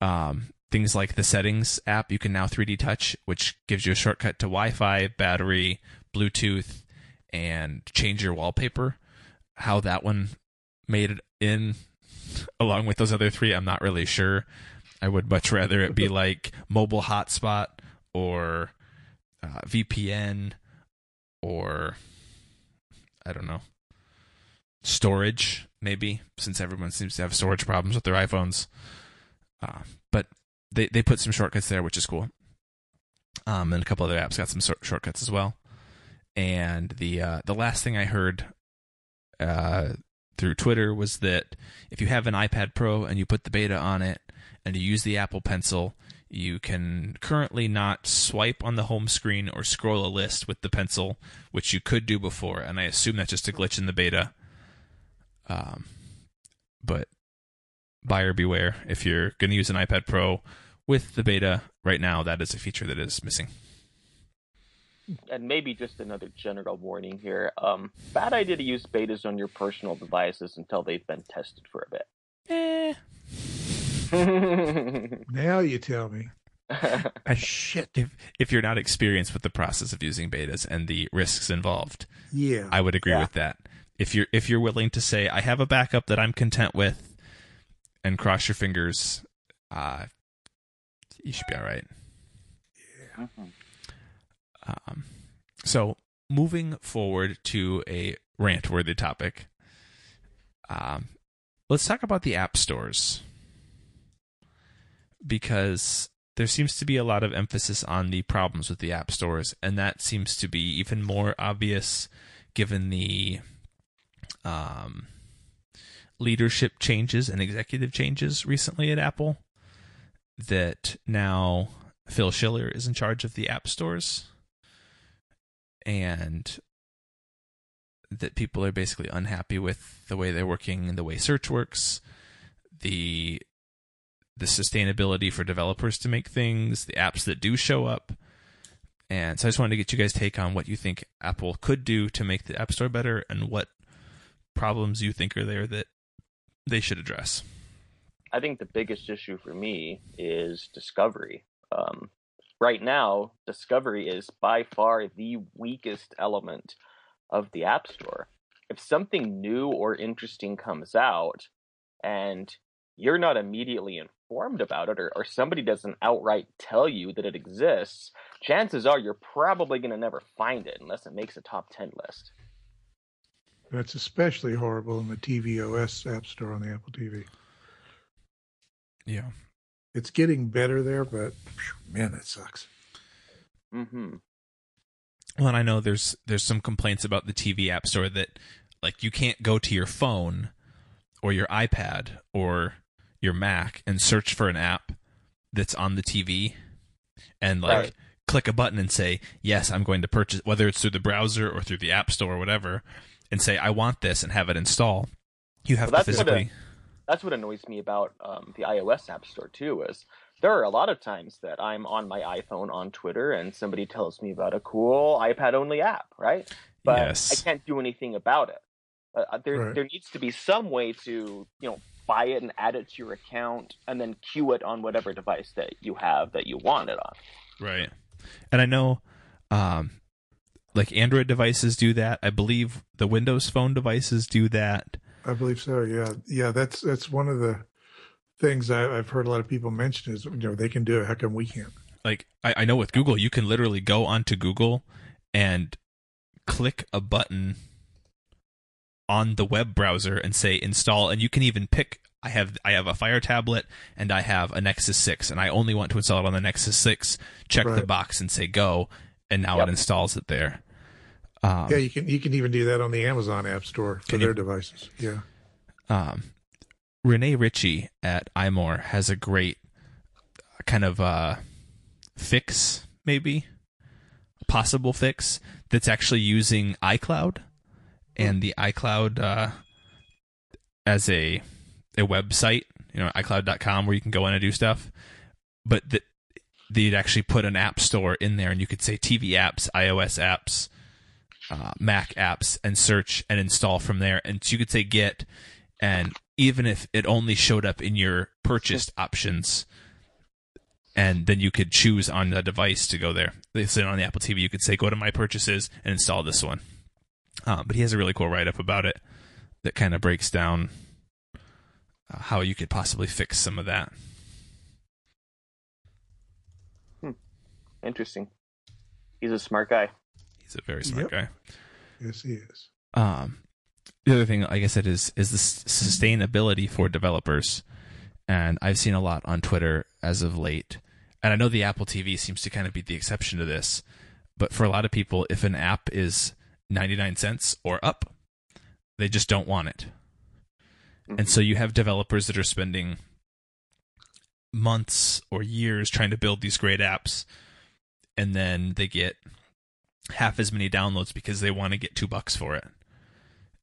Um, things like the Settings app, you can now 3D Touch, which gives you a shortcut to Wi-Fi, battery, Bluetooth, and change your wallpaper. How that one made it in along with those other three, I'm not really sure. I would much rather it be like mobile hotspot or uh, VPN or I don't know storage maybe since everyone seems to have storage problems with their iPhones. Uh, but they they put some shortcuts there, which is cool. Um, and a couple other apps got some sor- shortcuts as well. And the uh, the last thing I heard uh, through Twitter was that if you have an iPad Pro and you put the beta on it and you use the Apple Pencil, You can currently not swipe on the home screen or scroll a list with the pencil, which you could do before, and I assume that's just a glitch in the beta. Um, but buyer beware if you're going to use an iPad Pro with the beta right now. That is a feature that is missing. And maybe just another general warning here. Um, bad idea to use betas on your personal devices until they've been tested for a bit. Eh. Now you tell me. I, Shit. If, if you're not experienced with the process of using betas and the risks involved, Yeah. I would agree Yeah. with that. If you're if you're willing to say I have a backup that I'm content with, and cross your fingers, uh, you should be all right. Mhm. Um, so moving forward to a rant-worthy topic, um, let's talk about the app stores because there seems to be a lot of emphasis on the problems with the app stores, and that seems to be even more obvious given the um, leadership changes and executive changes recently at Apple. That now Phil Schiller is in charge of the app stores, and that people are basically unhappy with the way they're working and the way search works, the the sustainability for developers to make things, the apps that do show up. And so I just wanted to get you guys' take on what you think Apple could do to make the App Store better and what problems you think are there that they should address. I think the biggest issue for me is discovery. Um, right now, discovery is by far the weakest element of the App Store. If something new or interesting comes out and you're not immediately informed about it, or, or somebody doesn't outright tell you that it exists, chances are you're probably going to never find it unless it makes a top 10 list. That's especially horrible in the tvOS app store on the Apple TV. Yeah. It's getting better there, but man, that sucks. Mm-hmm. Well, and I know there's there's some complaints about the TV App Store that like you can't go to your phone or your iPad or your Mac and search for an app that's on the TV and like Right. click a button and say, "Yes, I'm going to purchase," whether it's through the browser or through the App Store or whatever, and say, "I want this," and have it install. You have Well, to that's what a- physically. that's what annoys me about um, the iOS App Store too. Is there are a lot of times that I'm on my iPhone on Twitter and somebody tells me about a cool iPad only app, right? But Yes. I can't do anything about it. Uh, Uh, there Right. there needs to be some way to you know buy it and add it to your account and then queue it on whatever device that you have that you want it on. Right. And I know um like Android devices do that. I believe the Windows phone devices do that. I believe so. Yeah, yeah. That's that's one of the things I, I've heard a lot of people mention is you know they can do it. How come we can't? Like I, I know with Google you can literally go onto Google and click a button on the web browser and say install and you can even pick I have I have a Fire tablet and I have a Nexus 6 and I only want to install it on the Nexus 6. Check the box and say go and now Yep. it installs it there. Um, yeah, you can you can even do that on the Amazon App Store for Can you- their devices. Yeah, um, Rene Ritchie at iMore has a great kind of uh, fix, maybe a possible fix that's actually using iCloud and the iCloud uh, as a a website, you know, iCloud.com where you can go in and do stuff, but that they'd actually put an app store in there and you could say TV apps, iOS apps, uh, Mac apps, and search and install from there. And so you could say get, and even if it only showed up in your purchased options, and then you could choose on the device to go there. They said on the Apple TV, you could say go to my purchases and install this one. Uh, but he has a really cool write up about it that kind of breaks down uh, how you could possibly fix some of that. Hmm. Interesting. He's a smart guy. He's a very smart Yep. guy. yes, he is. Um, the other thing, like I said, is is the s- sustainability for developers, and I've seen a lot on Twitter as of late, and I know the Apple TV seems to kind of be the exception to this, but for a lot of people, if an app is ninety nine cents or up, they just don't want it, and so mm-hmm. you have developers that are spending months or years trying to build these great apps and then they get half as many downloads because they want to get two bucks for it.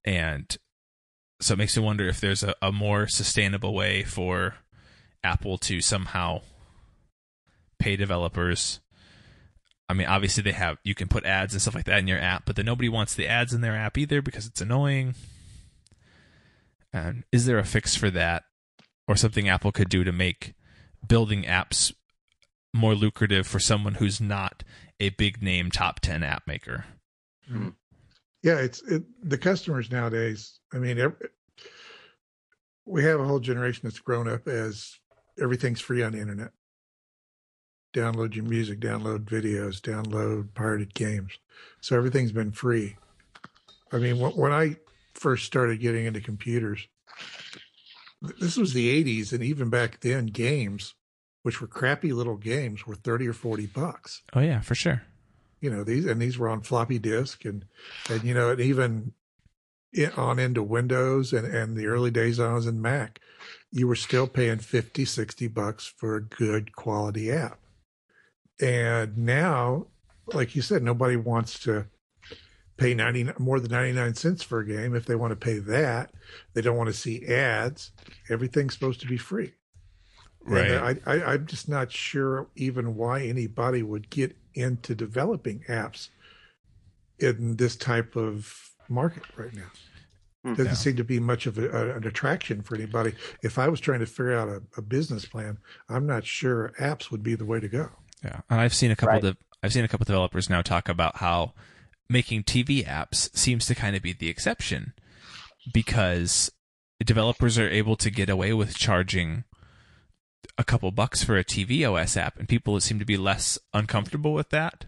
And so it makes me wonder if there's a, a more sustainable way for Apple to somehow pay developers. I mean, obviously they have you can put ads and stuff like that in your app, but then nobody wants the ads in their app either because it's annoying. And is there a fix for that, or something Apple could do to make building apps more lucrative for someone who's not a big name top 10 app maker. Hmm. Yeah, it's it, the customers nowadays. I mean, every, we have a whole generation that's grown up as everything's free on the internet. Download your music, download videos, download pirated games. So everything's been free. I mean, when, when I first started getting into computers, this was the 80s, and even back then, games, which were crappy little games, were 30 or 40 bucks Oh yeah, for sure. you know these and these were on floppy disk and and you know and even on into windows and and the early days i was in mac you were still paying 50 60 bucks for a good quality app and now like you said nobody wants to pay 90 more than 99 cents for a game if they want to pay that they don't want to see ads everything's supposed to be free Right. and I, I, I'm just not sure even why anybody would get into developing apps in this type of market right now. Hmm. Doesn't Yeah. seem to be much of a, a, an attraction for anybody. If I was trying to figure out a, a business plan, I'm not sure apps would be the way to go. Yeah, and I've seen a couple Right. of I've seen a couple developers now talk about how making TV apps seems to kind of be the exception because developers are able to get away with charging a couple bucks for a TV OS app, and people seem to be less uncomfortable with that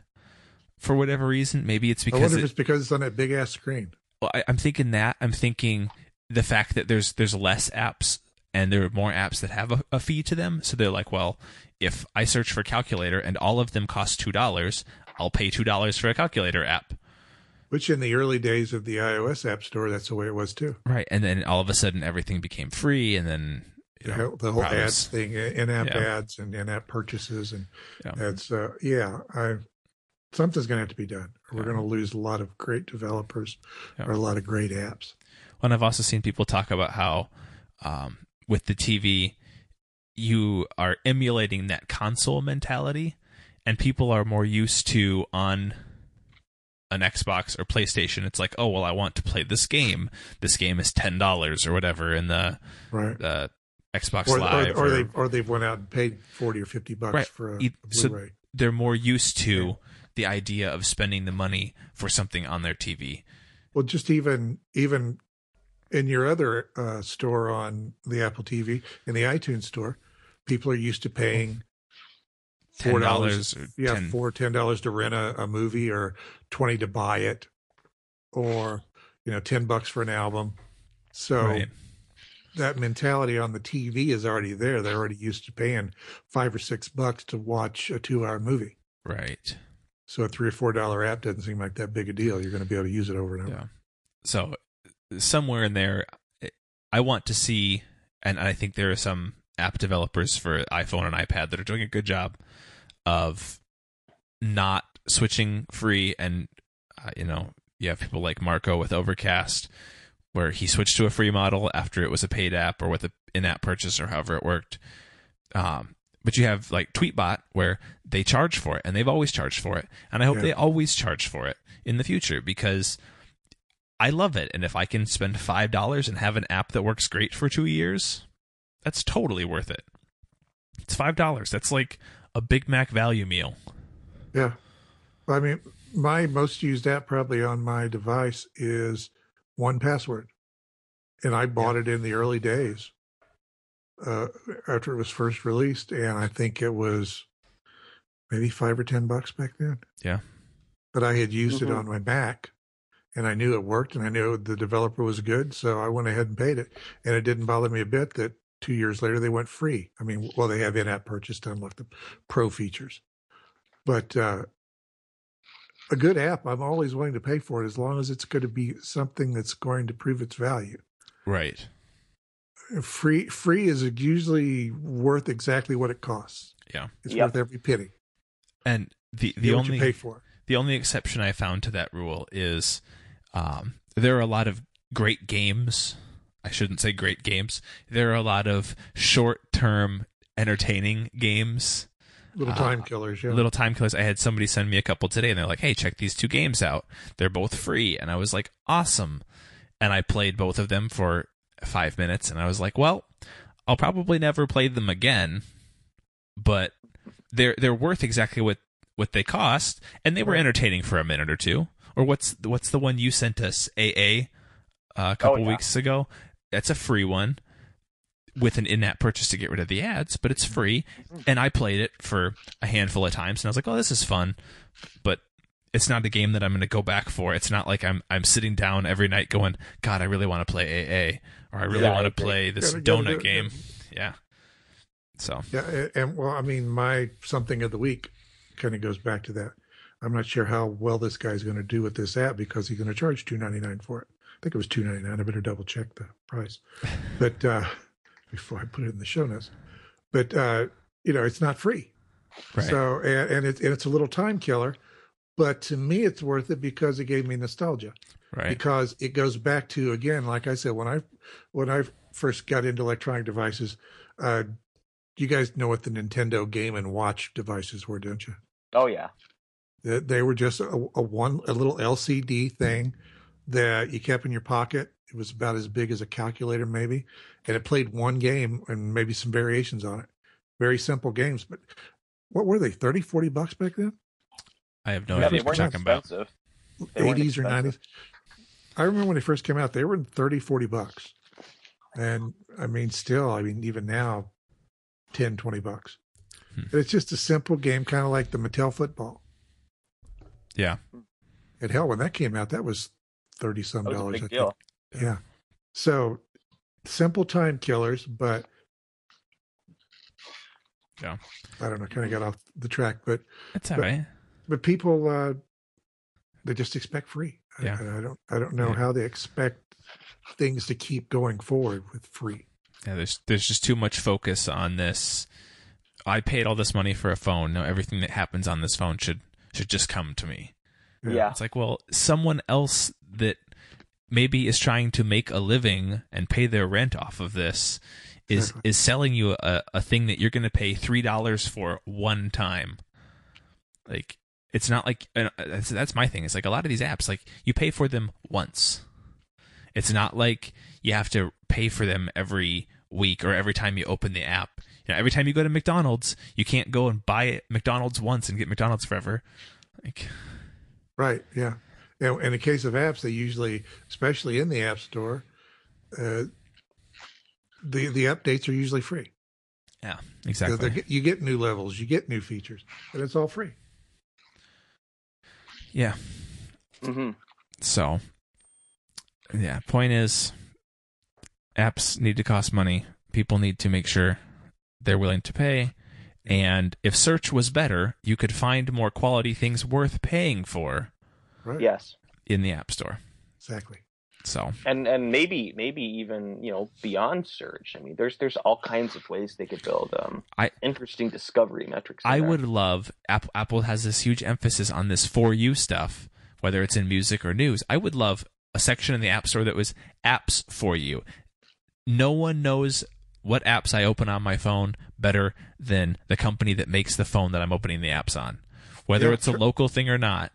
for whatever reason. Maybe it's because I because wonder it- if it's because it's on that big ass screen. well, I, I'm thinking that. I'm thinking the fact that there's there's less apps and there are more apps that have a, a fee to them. So they're like, well, if I search for calculator and all of them cost two dollars, I'll pay two dollars for a calculator app. Which in the early days of the iOS app store, that's the way it was too. Right. And then all of a sudden everything became free and then you The know, whole, the whole ads thing, in-app Yeah. ads and in-app purchases, and Yeah. that's uh, yeah. I something's going to have to be done. We're Yeah. going to lose a lot of great developers or a lot of great apps. And I've also seen people talk about how um, with the TV, you are emulating that console mentality, and people are more used to on an Xbox or PlayStation. It's like, oh well, I want to play this game. This game is ten dollars or whatever in the Right. the Xbox or, Live. or, or or- they or they've went out and paid forty or fifty bucks Right. for a so- Blu-ray. they're more used to the idea of spending the money for something on their TV. well, just even even in your other uh, store on the Apple TV in the iTunes store, people are used to paying $4 yeah 10 four ten dollars to rent a, a movie or twenty to buy it, or you know ten bucks for an album. So Right. that mentality on the TV is already there. They're already used to paying five or six bucks to watch a two-hour movie. Right. So a three or four dollar app doesn't seem like that big a deal. You're going to be able to use it over and over. Yeah. So somewhere in there, I want to see, and I think there are some app developers for iPhone and iPad that are doing a good job of not switching free. And uh, you know, you have people like Marco with Overcast, where he switched to a free model after it was a paid app or with an in-app purchase or however it worked. Um, but you have like Tweetbot where they charge for it, and they've always charged for it, and I hope Yeah. they always charge for it in the future because I love it. And if I can spend five dollars and have an app that works great for two years, that's totally worth it. It's five dollars. That's like a Big Mac value meal. Yeah. I mean, my most used app probably on my device is 1Password, and I bought it in the early days uh, after it was first released, and I think it was maybe five or ten bucks back then. Yeah. But I had used it Mhm. on my Mac, and I knew it worked, and I knew the developer was good, so I went ahead and paid it, and it didn't bother me a bit that two years later they went free. I mean, well, they have in-app purchase to unlock the pro features, but uh, a good app, I'm always willing to pay for it as long as it's going to be something that's going to prove its value. Right. free free is usually worth exactly what it costs. Yeah. It's Yep. worth every penny. And the the only pay for. the only exception I found to that rule is um, there are a lot of great games. I shouldn't say great games. There are a lot of short term entertaining games, Little Uh, time killers, yeah. little time killers. I had somebody send me a couple today and they're like, hey, check these two games out. They're both free. And I was like, awesome. And I played both of them for five minutes and I was like, well, I'll probably never play them again, but they're they're worth exactly what what they cost, and they were entertaining for a minute or two. Or what's what's the one you sent us AA uh, a couple yeah. weeks ago? That's a free one with an in-app purchase to get rid of the ads, but it's free. And I played it for a handful of times, and I was like, "Oh, this is fun," but it's not a game that I'm going to go back for. It's not like I'm I'm sitting down every night going, "God, I really want to play AA," or "I really Yeah, want to play this Gotta- gotta do donut it, game." Yeah. So Yeah, and well, I mean, my something of the week kind of goes back to that. I'm not sure how well this guy's going to do with this app because he's going to charge two ninety nine for it. I think it was two ninety nine. I better double check the price, but uh, before I put it in the show notes. But uh, you know, it's not free. right. So and, and it's and it's a little time killer, but to me, it's worth it because it gave me nostalgia right. because it goes back to again like i said when i when i first got into electronic devices uh you guys know what the nintendo game and watch devices were don't you Oh yeah. They, they were just a, a one a little lcd thing that you kept in your pocket it was about as big as a calculator maybe and it played one game and maybe some variations on it very simple games but what were they 30 40 bucks back then I have no yeah, idea they what you're weren't talking about. expensive. They 80s or 90s. I remember when they first came out, they were 30, 40 bucks. And I mean, still, I mean, even now, 10, 20 bucks. Hmm. It's just a simple game, kind of like the Mattel football. Yeah. And hell, when that came out, that was 30 some That was a dollars. big I deal. think. Yeah. So simple time killers, but Yeah. I don't know, kind of got off the track, but that's all But- right. but people uh they just expect free I- Yeah. I, don't i don't know Yeah. how they expect things to keep going forward with free Yeah, there's there's just too much focus on this. I paid all this money for a phone. Now everything that happens on this phone should should just come to me. Yeah. It's like, well, someone else that maybe is trying to make a living and pay their rent off of this is Exactly. is selling you a, a thing that you're going to pay three dollars for one time. Like it's not like uh, that's, that's my thing. It's like a lot of these apps, like you pay for them once. It's not like you have to pay for them every week or every time you open the app. You know, every time you go to McDonald's, you can't go and buy it McDonald's once and get McDonald's forever. Like, right yeah and in the case of apps they usually especially in the app store uh the the updates are usually free yeah, exactly. they're- you get new levels you get new features and it's all free Yeah. Mm-hmm. So, yeah, point is apps need to cost money. People need to make sure they're willing to pay. And if search was better, you could find more quality things worth paying for right Yes. in the App Store. exactly So, and and maybe maybe even you know beyond search. I mean, there's there's all kinds of ways they could build um I- interesting discovery metrics. I there. would love Apple. Apple has this huge emphasis on this for you stuff, whether it's in music or news. I would love a section in the App Store that was apps for you. No one knows what apps I open on my phone better than the company that makes the phone that I'm opening the apps on, whether Yeah, it's a local thing or not.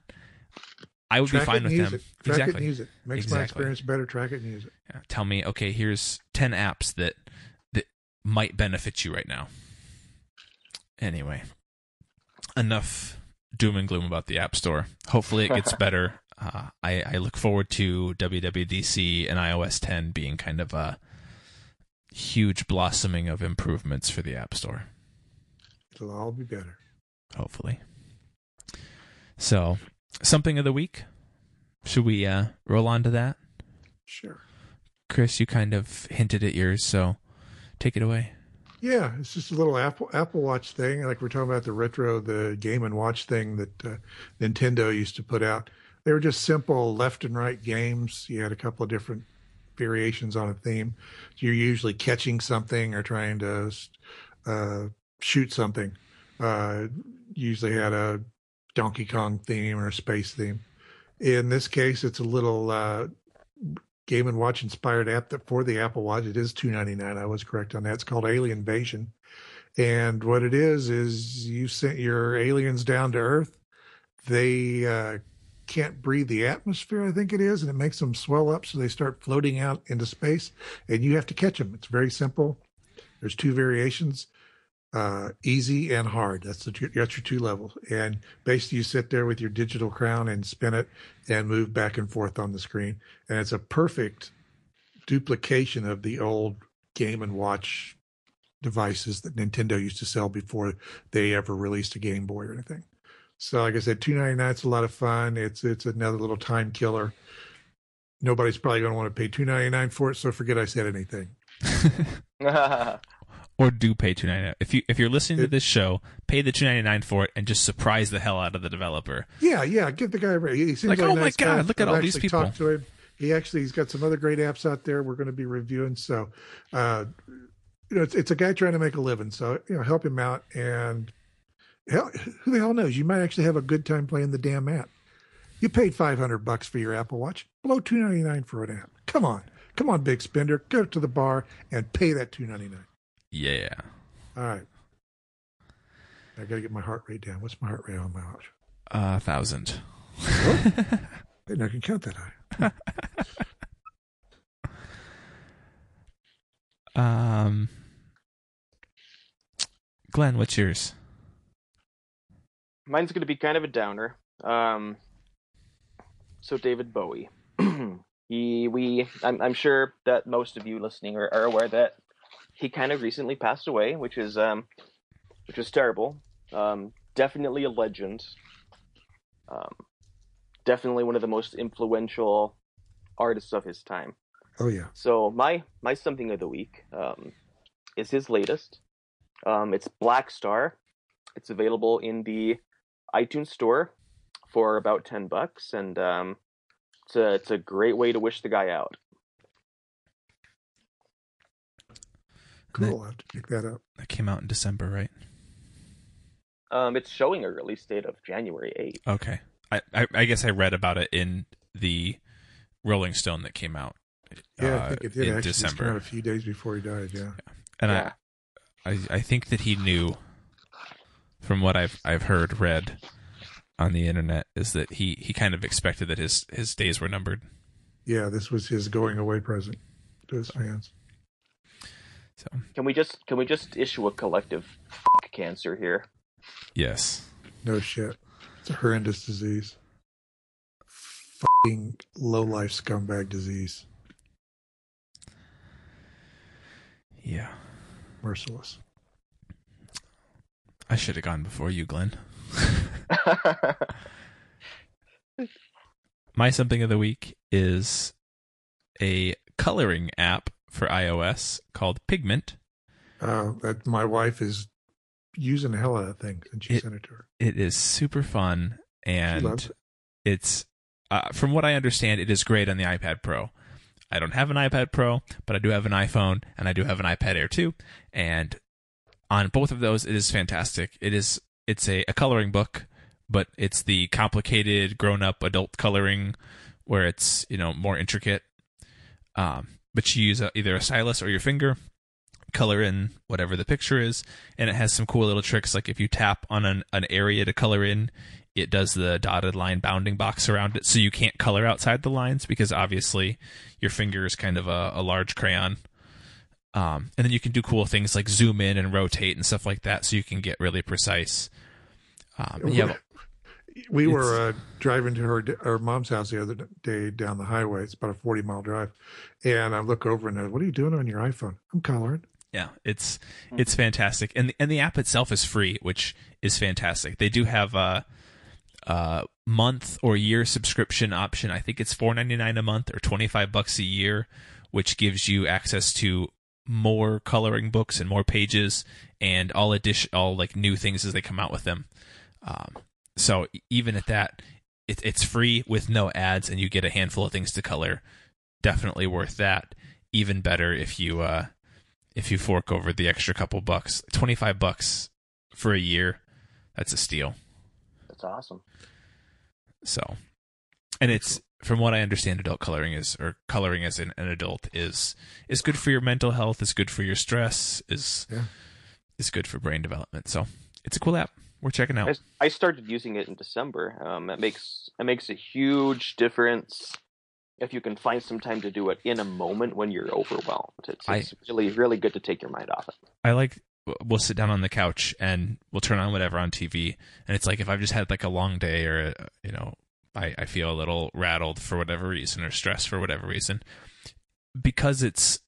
I would track be fine with them. it track it exactly. and use it makes my experience better track it and use it Yeah, tell me, okay, here's 10 apps that that might benefit you right now. Anyway, enough doom and gloom about the App Store. Hopefully it gets better. Uh, I, I look forward to WWDC and iOS 10 being kind of a huge blossoming of improvements for the App Store. it'll all be better Hopefully. So, something of the week. Should we uh, roll on to that? sure Chris, you kind of hinted at yours, so take it away. Yeah, it's just a little Apple Apple Watch thing. Like we're talking about the retro, the Game and Watch thing that uh, Nintendo used to put out. They were just simple left and right games. You had a couple of different variations on a theme. You're usually catching something or trying to uh, shoot something. Uh, usually had a Donkey Kong theme or a space theme. In this case, it's a little uh, Game and Watch inspired app that for the Apple Watch. It is two ninety nine. I was correct on that. It's called Alien Invasion, and what it is is you sent your aliens down to Earth. They uh, can't breathe the atmosphere, I think it is, and it makes them swell up, so they start floating out into space, and you have to catch them. It's very simple. There's two variations uh, easy and hard. That's the that's your two levels. And basically, you sit there with your digital crown and spin it and move back and forth on the screen, and it's a perfect duplication of the old Game and Watch devices that Nintendo used to sell before they ever released a Game Boy or anything. So, like I said, two ninety nine is a lot of fun. It's it's another little time killer. Nobody's probably going to want to pay two ninety nine for it, so forget I said anything. or do pay two ninety nine. If you if you're listening It- to this show, pay the two ninety nine for it and just surprise the hell out of the developer. Yeah, yeah. Give the guy a break. He seems Like, like, oh a my nice God, guy. look at I've all these people. to him. He actually he's got some other great apps out there. We're going to be reviewing. So, uh, you know, it's, it's a guy trying to make a living. So, you know, help him out. And hell, who the hell knows? You might actually have a good time playing the damn app. You paid five hundred bucks for your Apple Watch. Blow two ninety nine for an app. Come on, come on, big spender. Go to the bar and pay that two ninety nine. Yeah. All right. I got to get my heart rate down. What's my heart rate on my watch? A thousand. Didn't I can count that high. Um, Glenn, what's yours? Mine's going to be kind of a downer. Um, so David Bowie. he, we, I'm, I'm sure that most of you listening are, are aware that he kind of recently passed away, which is, um, which was terrible. Um, definitely a legend. Um, definitely one of the most influential artists of his time. Oh yeah. So my my something of the week um, is his latest. Um, it's Blackstar. It's available in the iTunes store for about ten bucks, and um, it's a it's a great way to wish the guy out. Cool. I'll have to pick that up. That came out in December, right? Um, it's showing a release date of January eighth. Okay. I, I, I guess I read about it in the Rolling Stone that came out Yeah, uh, I think it did in actually. It's December. a few days before he died. Yeah. And yeah. I, I I think that he knew from what I've I've heard read on the internet is that he, he kind of expected that his, his days were numbered. Yeah. This was his going away present to his fans. So Can we just can we just issue a collective f- cancer here? yes. No shit. It's a horrendous disease. Fucking low life scumbag disease. Yeah. Merciless. I should have gone before you, Glenn. My something of the week is a coloring app for iOS called Pigment. Uh, that my wife is using the hell out of that thing since she It- sent it to her. It is super fun She and loves it. it's uh, from what I understand, it is great on the iPad Pro. I don't have an iPad Pro, but I do have an iPhone and I do have an iPad Air too. And on both of those, it is fantastic. It is it's a, a coloring book, but it's the complicated grown up adult coloring where it's you know more intricate. Um, but you use a, either a stylus or your finger, color in whatever the picture is, and it has some cool little tricks. Like if you tap on an, an area to color in, it does the dotted line bounding box around it, so you can't color outside the lines because obviously your finger is kind of a, a large crayon. Um, and then you can do cool things like zoom in and rotate and stuff like that, so you can get really precise. Um, and you have- we were uh, driving to her her mom's house the other day down the highway. It's about a forty mile drive, and I look over and I, what are you doing on your iPhone? I'm coloring. Yeah, it's it's fantastic, and the, and the app itself is free, which is fantastic. They do have a, a month or year subscription option. I think it's four ninety nine a month or twenty five bucks a year, which gives you access to more coloring books and more pages and all addition all like new things as they come out with them. Um, so even at that, it, it's free with no ads, and you get a handful of things to color definitely worth that. Even better if you uh, if you fork over the extra couple bucks, twenty five bucks for a year. That's a steal. That's awesome. So, and it's from what I understand, adult coloring is or coloring as an, an adult is is good for your mental health, is good for your stress, is Yeah. is good for brain development. So it's a cool app. We're checking out. I, I started using it in December. Um, it makes it makes a huge difference if you can find some time to do it in a moment when you're overwhelmed. It's, I- really really good to take your mind off it. I like we'll sit down on the couch and we'll turn on whatever on TV and it's like if I've just had like a long day or uh, you know I, I feel a little rattled for whatever reason or stressed for whatever reason because it's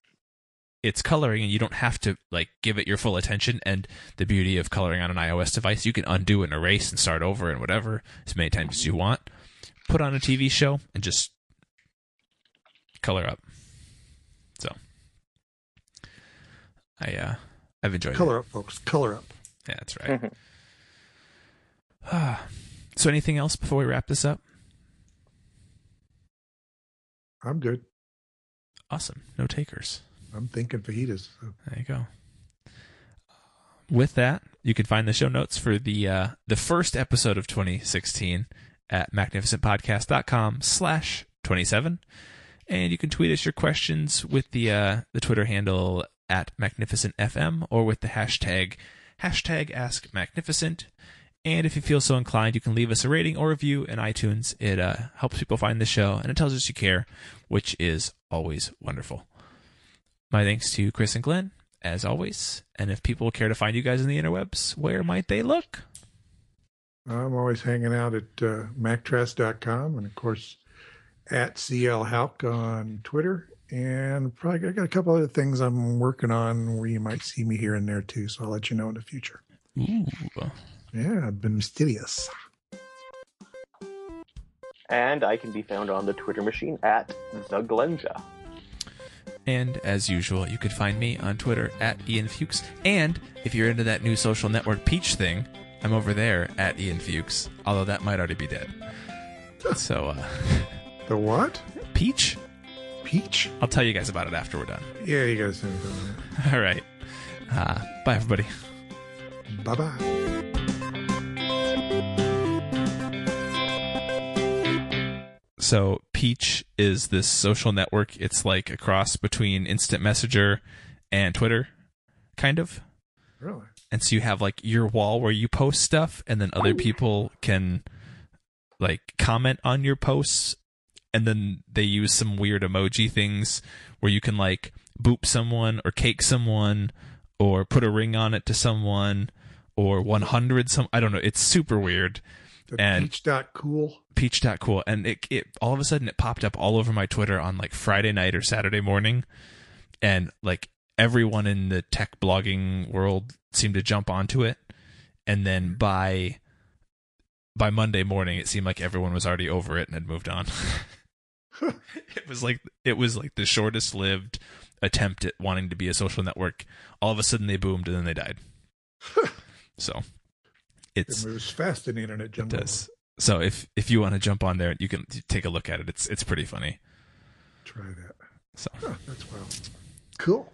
it's coloring and you don't have to like give it your full attention and the beauty of coloring on an iOS device you can undo and erase and start over and whatever as many times as you want put on a TV show and just color up so I uh I've enjoyed it. Color up, folks. Color up. Yeah, that's right. so, anything else before we wrap this up? I'm good. Awesome. No takers. I'm thinking fajitas. So. There you go. With that, you can find the show notes for the uh, the first episode of 2016 at magnificentpodcast.com slash 27. And you can tweet us your questions with the uh, the Twitter handle at magnificentfm or with the hashtag hashtag ask magnificent. And if you feel so inclined, you can leave us a rating or review in iTunes. It uh, helps people find the show and it tells us you care, which is always wonderful. My thanks to Chris and Glenn, as always. And if people care to find you guys in the interwebs, where might they look? I'm always hanging out at uh, and, of course, at CL Halk on Twitter. And probably I got a couple other things I'm working on where you might see me here and there too. So I'll let you know in the future. Ooh. Yeah, I've been mysterious. And I can be found on the Twitter machine at the Glenja. And as usual, you could find me on Twitter at Ian Fuchs. And if you're into that new social network Peach thing, I'm over there at Ian Fuchs, although that might already be dead. So, uh, The what? Peach? Peach? I'll tell you guys about it after we're done. Yeah, you guys. All right. Uh, bye, everybody. Bye bye. So Peach is this social network. It's like a cross between Instant Messenger and Twitter, kind of. Really? And so you have like your wall where you post stuff, and then other people can like comment on your posts, and then they use some weird emoji things where you can like boop someone or cake someone or put a ring on it to someone or 100 some I don't know. It's super weird. The And- peach dot cool. peach.cool and it, it all of a sudden it popped up all over my twitter on like friday night or saturday morning. And like everyone in the tech blogging world seemed to jump onto it. And then hmm. by by monday morning it seemed like everyone was already over it and had moved on. It was like it was like the shortest lived attempt at wanting to be a social network. All of a sudden they boomed and then they died. So it's It moves fast in the internet it does. So if if you want to jump on there, you can take a look at it. It's it's pretty funny. Try that. So Huh, that's wild. Cool.